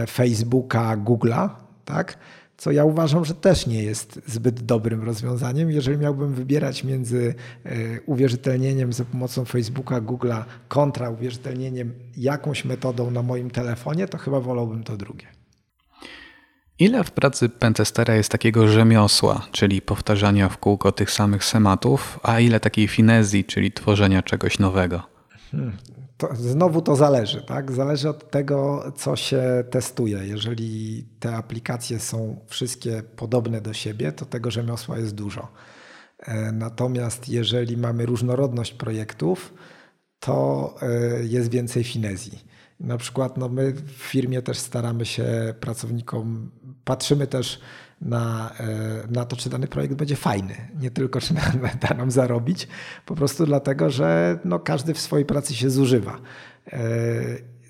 Speaker 2: Facebooka, Google'a, tak? Co ja uważam, że też nie jest zbyt dobrym rozwiązaniem. Jeżeli miałbym wybierać między e, uwierzytelnieniem za pomocą Facebooka, Google'a kontra uwierzytelnieniem jakąś metodą na moim telefonie, to chyba wolałbym to drugie.
Speaker 1: Ile w pracy pentestera jest takiego rzemiosła, czyli powtarzania w kółko tych samych schematów, a ile takiej finezji, czyli tworzenia czegoś nowego?
Speaker 2: Hmm, to, znowu to zależy, tak? Zależy od tego, co się testuje. Jeżeli te aplikacje są wszystkie podobne do siebie, to tego rzemiosła jest dużo. E, natomiast jeżeli mamy różnorodność projektów, to e, jest więcej finezji. Na przykład no my w firmie też staramy się pracownikom, patrzymy też na, e, na to, czy dany projekt będzie fajny. Nie tylko, czy da nam zarobić, po prostu dlatego, że no, każdy w swojej pracy się zużywa. E,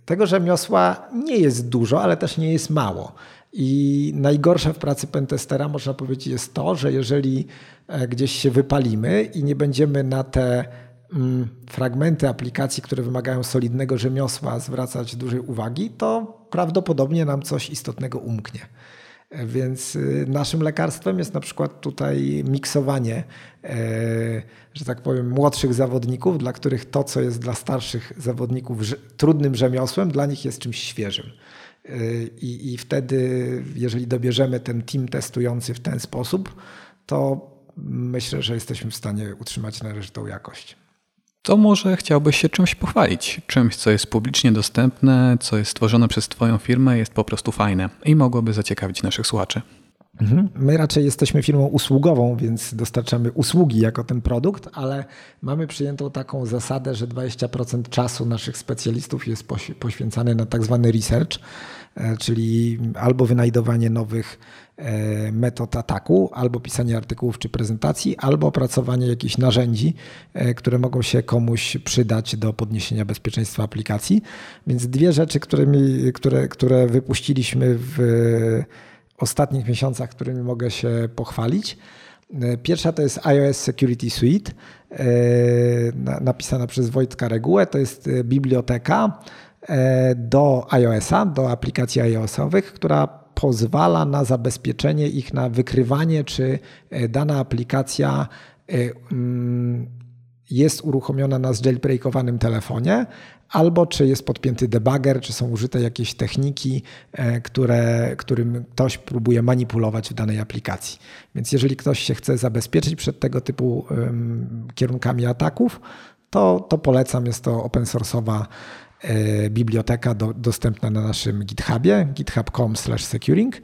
Speaker 2: tego rzemiosła nie jest dużo, ale też nie jest mało. I najgorsze w pracy pentestera, można powiedzieć, jest to, że jeżeli e, gdzieś się wypalimy i nie będziemy na te mm, fragmenty aplikacji, które wymagają solidnego rzemiosła, zwracać dużej uwagi, to prawdopodobnie nam coś istotnego umknie. Więc y, naszym lekarstwem jest na przykład tutaj miksowanie, e, że tak powiem, młodszych zawodników, dla których to, co jest dla starszych zawodników trudnym rzemiosłem, dla nich jest czymś świeżym. E, I, I wtedy, jeżeli dobierzemy ten team testujący w ten sposób, to myślę, że jesteśmy w stanie utrzymać należytą jakość
Speaker 1: to może chciałbyś się czymś pochwalić. Czymś, co jest publicznie dostępne, co jest stworzone przez Twoją firmę, jest po prostu fajne i mogłoby zaciekawić naszych słuchaczy.
Speaker 2: Mhm. My raczej jesteśmy firmą usługową, więc dostarczamy usługi jako ten produkt, ale mamy przyjętą taką zasadę, że 20% czasu naszych specjalistów jest poświęcany na tak zwany research, e, czyli albo wynajdowanie nowych metod ataku, albo pisanie artykułów czy prezentacji, albo opracowanie jakichś narzędzi, e, które mogą się komuś przydać do podniesienia bezpieczeństwa aplikacji. Więc dwie rzeczy, którymi, które, które wypuściliśmy w ostatnich miesiącach, którymi mogę się pochwalić. Pierwsza to jest iOS Security Suite, napisana przez Wojtka Regułę. To jest biblioteka, E, do iOS-a, do aplikacji iOS-owych, która pozwala na zabezpieczenie ich, na wykrywanie, czy e, dana aplikacja e, mm, jest uruchomiona na zjailbreakowanym telefonie, albo czy jest podpięty debugger, czy są użyte jakieś techniki, które, którym ktoś próbuje manipulować w danej aplikacji. Więc jeżeli ktoś się chce zabezpieczyć przed tego typu kierunkami ataków, to, to polecam. Jest to open source'owa E, biblioteka do, dostępna na naszym GitHubie, github.com/securing.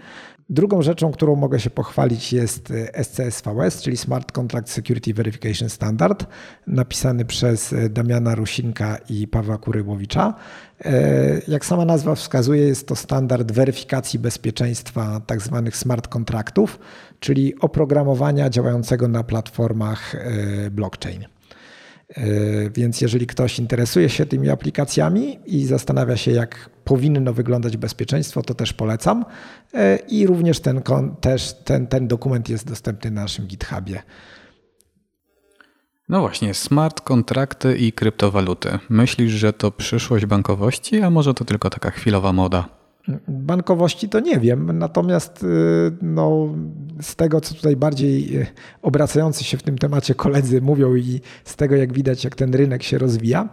Speaker 2: Drugą rzeczą, którą mogę się pochwalić jest e, SCSVS, czyli Smart Contract Security Verification Standard, napisany przez e, Damiana Rusinka i Pawła Kuryłowicza. Jak sama nazwa wskazuje, jest to standard weryfikacji bezpieczeństwa tzw. Tak smart kontraktów, czyli oprogramowania działającego na platformach blockchain. E, więc jeżeli ktoś interesuje się tymi aplikacjami i zastanawia się, jak powinno wyglądać bezpieczeństwo, to też polecam. E, I również ten, też ten, ten dokument jest dostępny na naszym GitHubie.
Speaker 1: No właśnie, smart kontrakty i kryptowaluty. Myślisz, że to przyszłość bankowości, a może to tylko taka chwilowa moda?
Speaker 2: Bankowości to nie wiem, natomiast y, no, z tego, co tutaj bardziej y, obracający się w tym temacie koledzy mówią i z tego, jak widać, jak ten rynek się rozwija,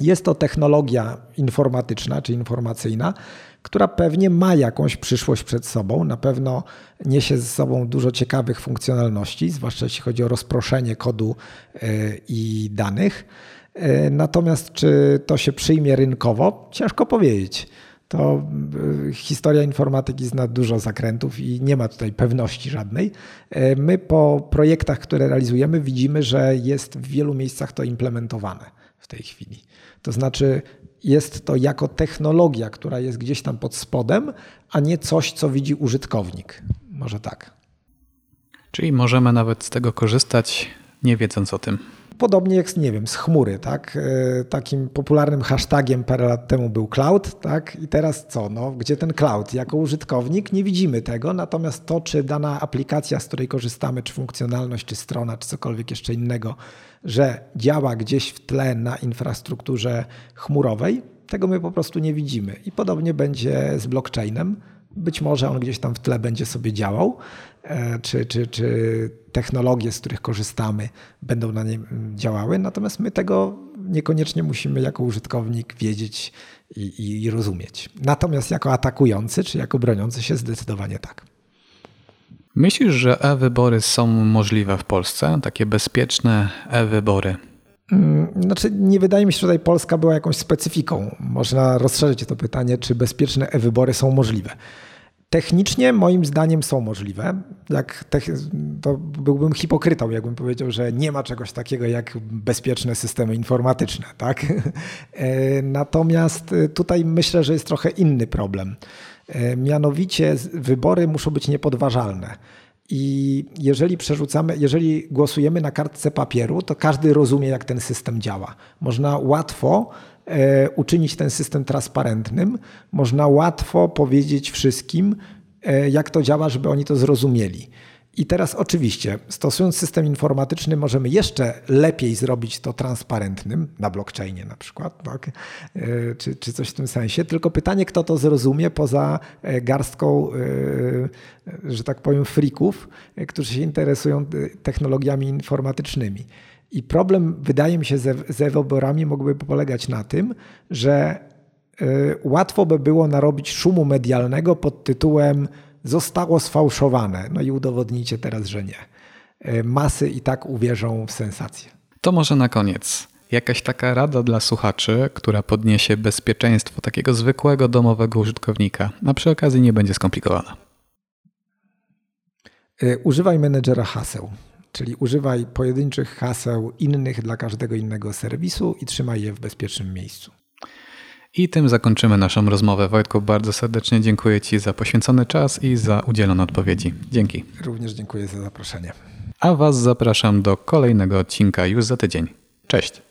Speaker 2: jest to technologia informatyczna czy informacyjna, która pewnie ma jakąś przyszłość przed sobą. Na pewno niesie ze sobą dużo ciekawych funkcjonalności, zwłaszcza jeśli chodzi o rozproszenie kodu y, i danych. Natomiast czy to się przyjmie rynkowo, ciężko powiedzieć to y, historia informatyki zna dużo zakrętów i nie ma tutaj pewności żadnej. E, my po projektach, które realizujemy, widzimy, że jest w wielu miejscach to implementowane w tej chwili. To znaczy, jest to jako technologia, która jest gdzieś tam pod spodem, a nie coś, co widzi użytkownik. Może tak.
Speaker 1: Czyli możemy nawet z tego korzystać, nie wiedząc o tym.
Speaker 2: Podobnie jak, nie wiem, z chmury, tak? E, takim popularnym hashtagiem parę lat temu był cloud, tak? I teraz co? No, gdzie ten cloud? Jako użytkownik nie widzimy tego, natomiast to, czy dana aplikacja, z której korzystamy, czy funkcjonalność, czy strona, czy cokolwiek jeszcze innego, że działa gdzieś w tle na infrastrukturze chmurowej, tego my po prostu nie widzimy. I podobnie będzie z blockchainem. Być może on gdzieś tam w tle będzie sobie działał, czy, czy, czy technologie, z których korzystamy, będą na nim działały, natomiast my tego niekoniecznie musimy jako użytkownik wiedzieć i, i rozumieć. Natomiast jako atakujący czy jako broniący się zdecydowanie tak.
Speaker 1: Myślisz, że e-wybory są możliwe w Polsce? Takie bezpieczne e-wybory?
Speaker 2: Mm, znaczy, nie wydaje mi się, że tutaj Polska była jakąś specyfiką. Można rozszerzyć to pytanie, czy bezpieczne e-wybory są możliwe. Technicznie moim zdaniem są możliwe. Jak to byłbym hipokrytą, jakbym powiedział, że nie ma czegoś takiego jak bezpieczne systemy informatyczne. Tak? E, natomiast e, tutaj myślę, że jest trochę inny problem. E, mianowicie wybory muszą być niepodważalne. I jeżeli przerzucamy, jeżeli głosujemy na kartce papieru, to każdy rozumie, jak ten system działa. Można łatwo uczynić ten system transparentnym. Można łatwo powiedzieć wszystkim, e, jak to działa, żeby oni to zrozumieli. I teraz oczywiście, stosując system informatyczny, możemy jeszcze lepiej zrobić to transparentnym, na blockchainie na przykład, tak? E, czy, czy coś w tym sensie. Tylko pytanie, kto to zrozumie poza garstką, że tak powiem, frików, którzy się interesują technologiami informatycznymi. I problem, wydaje mi się, ze, ze wyborami mógłby polegać na tym, że y, łatwo by było narobić szumu medialnego pod tytułem zostało sfałszowane. No i udowodnijcie teraz, że nie. Y, masy i tak uwierzą w sensację.
Speaker 1: To może na koniec. Jakaś taka rada dla słuchaczy, która podniesie bezpieczeństwo takiego zwykłego domowego użytkownika, a przy okazji nie będzie skomplikowana.
Speaker 2: Y, używaj menedżera haseł. Czyli używaj pojedynczych haseł innych dla każdego innego serwisu i trzymaj je w bezpiecznym miejscu.
Speaker 1: I tym zakończymy naszą rozmowę. Wojtku, bardzo serdecznie dziękuję Ci za poświęcony czas i za udzielone odpowiedzi. Dzięki.
Speaker 2: Również dziękuję za zaproszenie.
Speaker 1: A Was zapraszam do kolejnego odcinka już za tydzień. Cześć.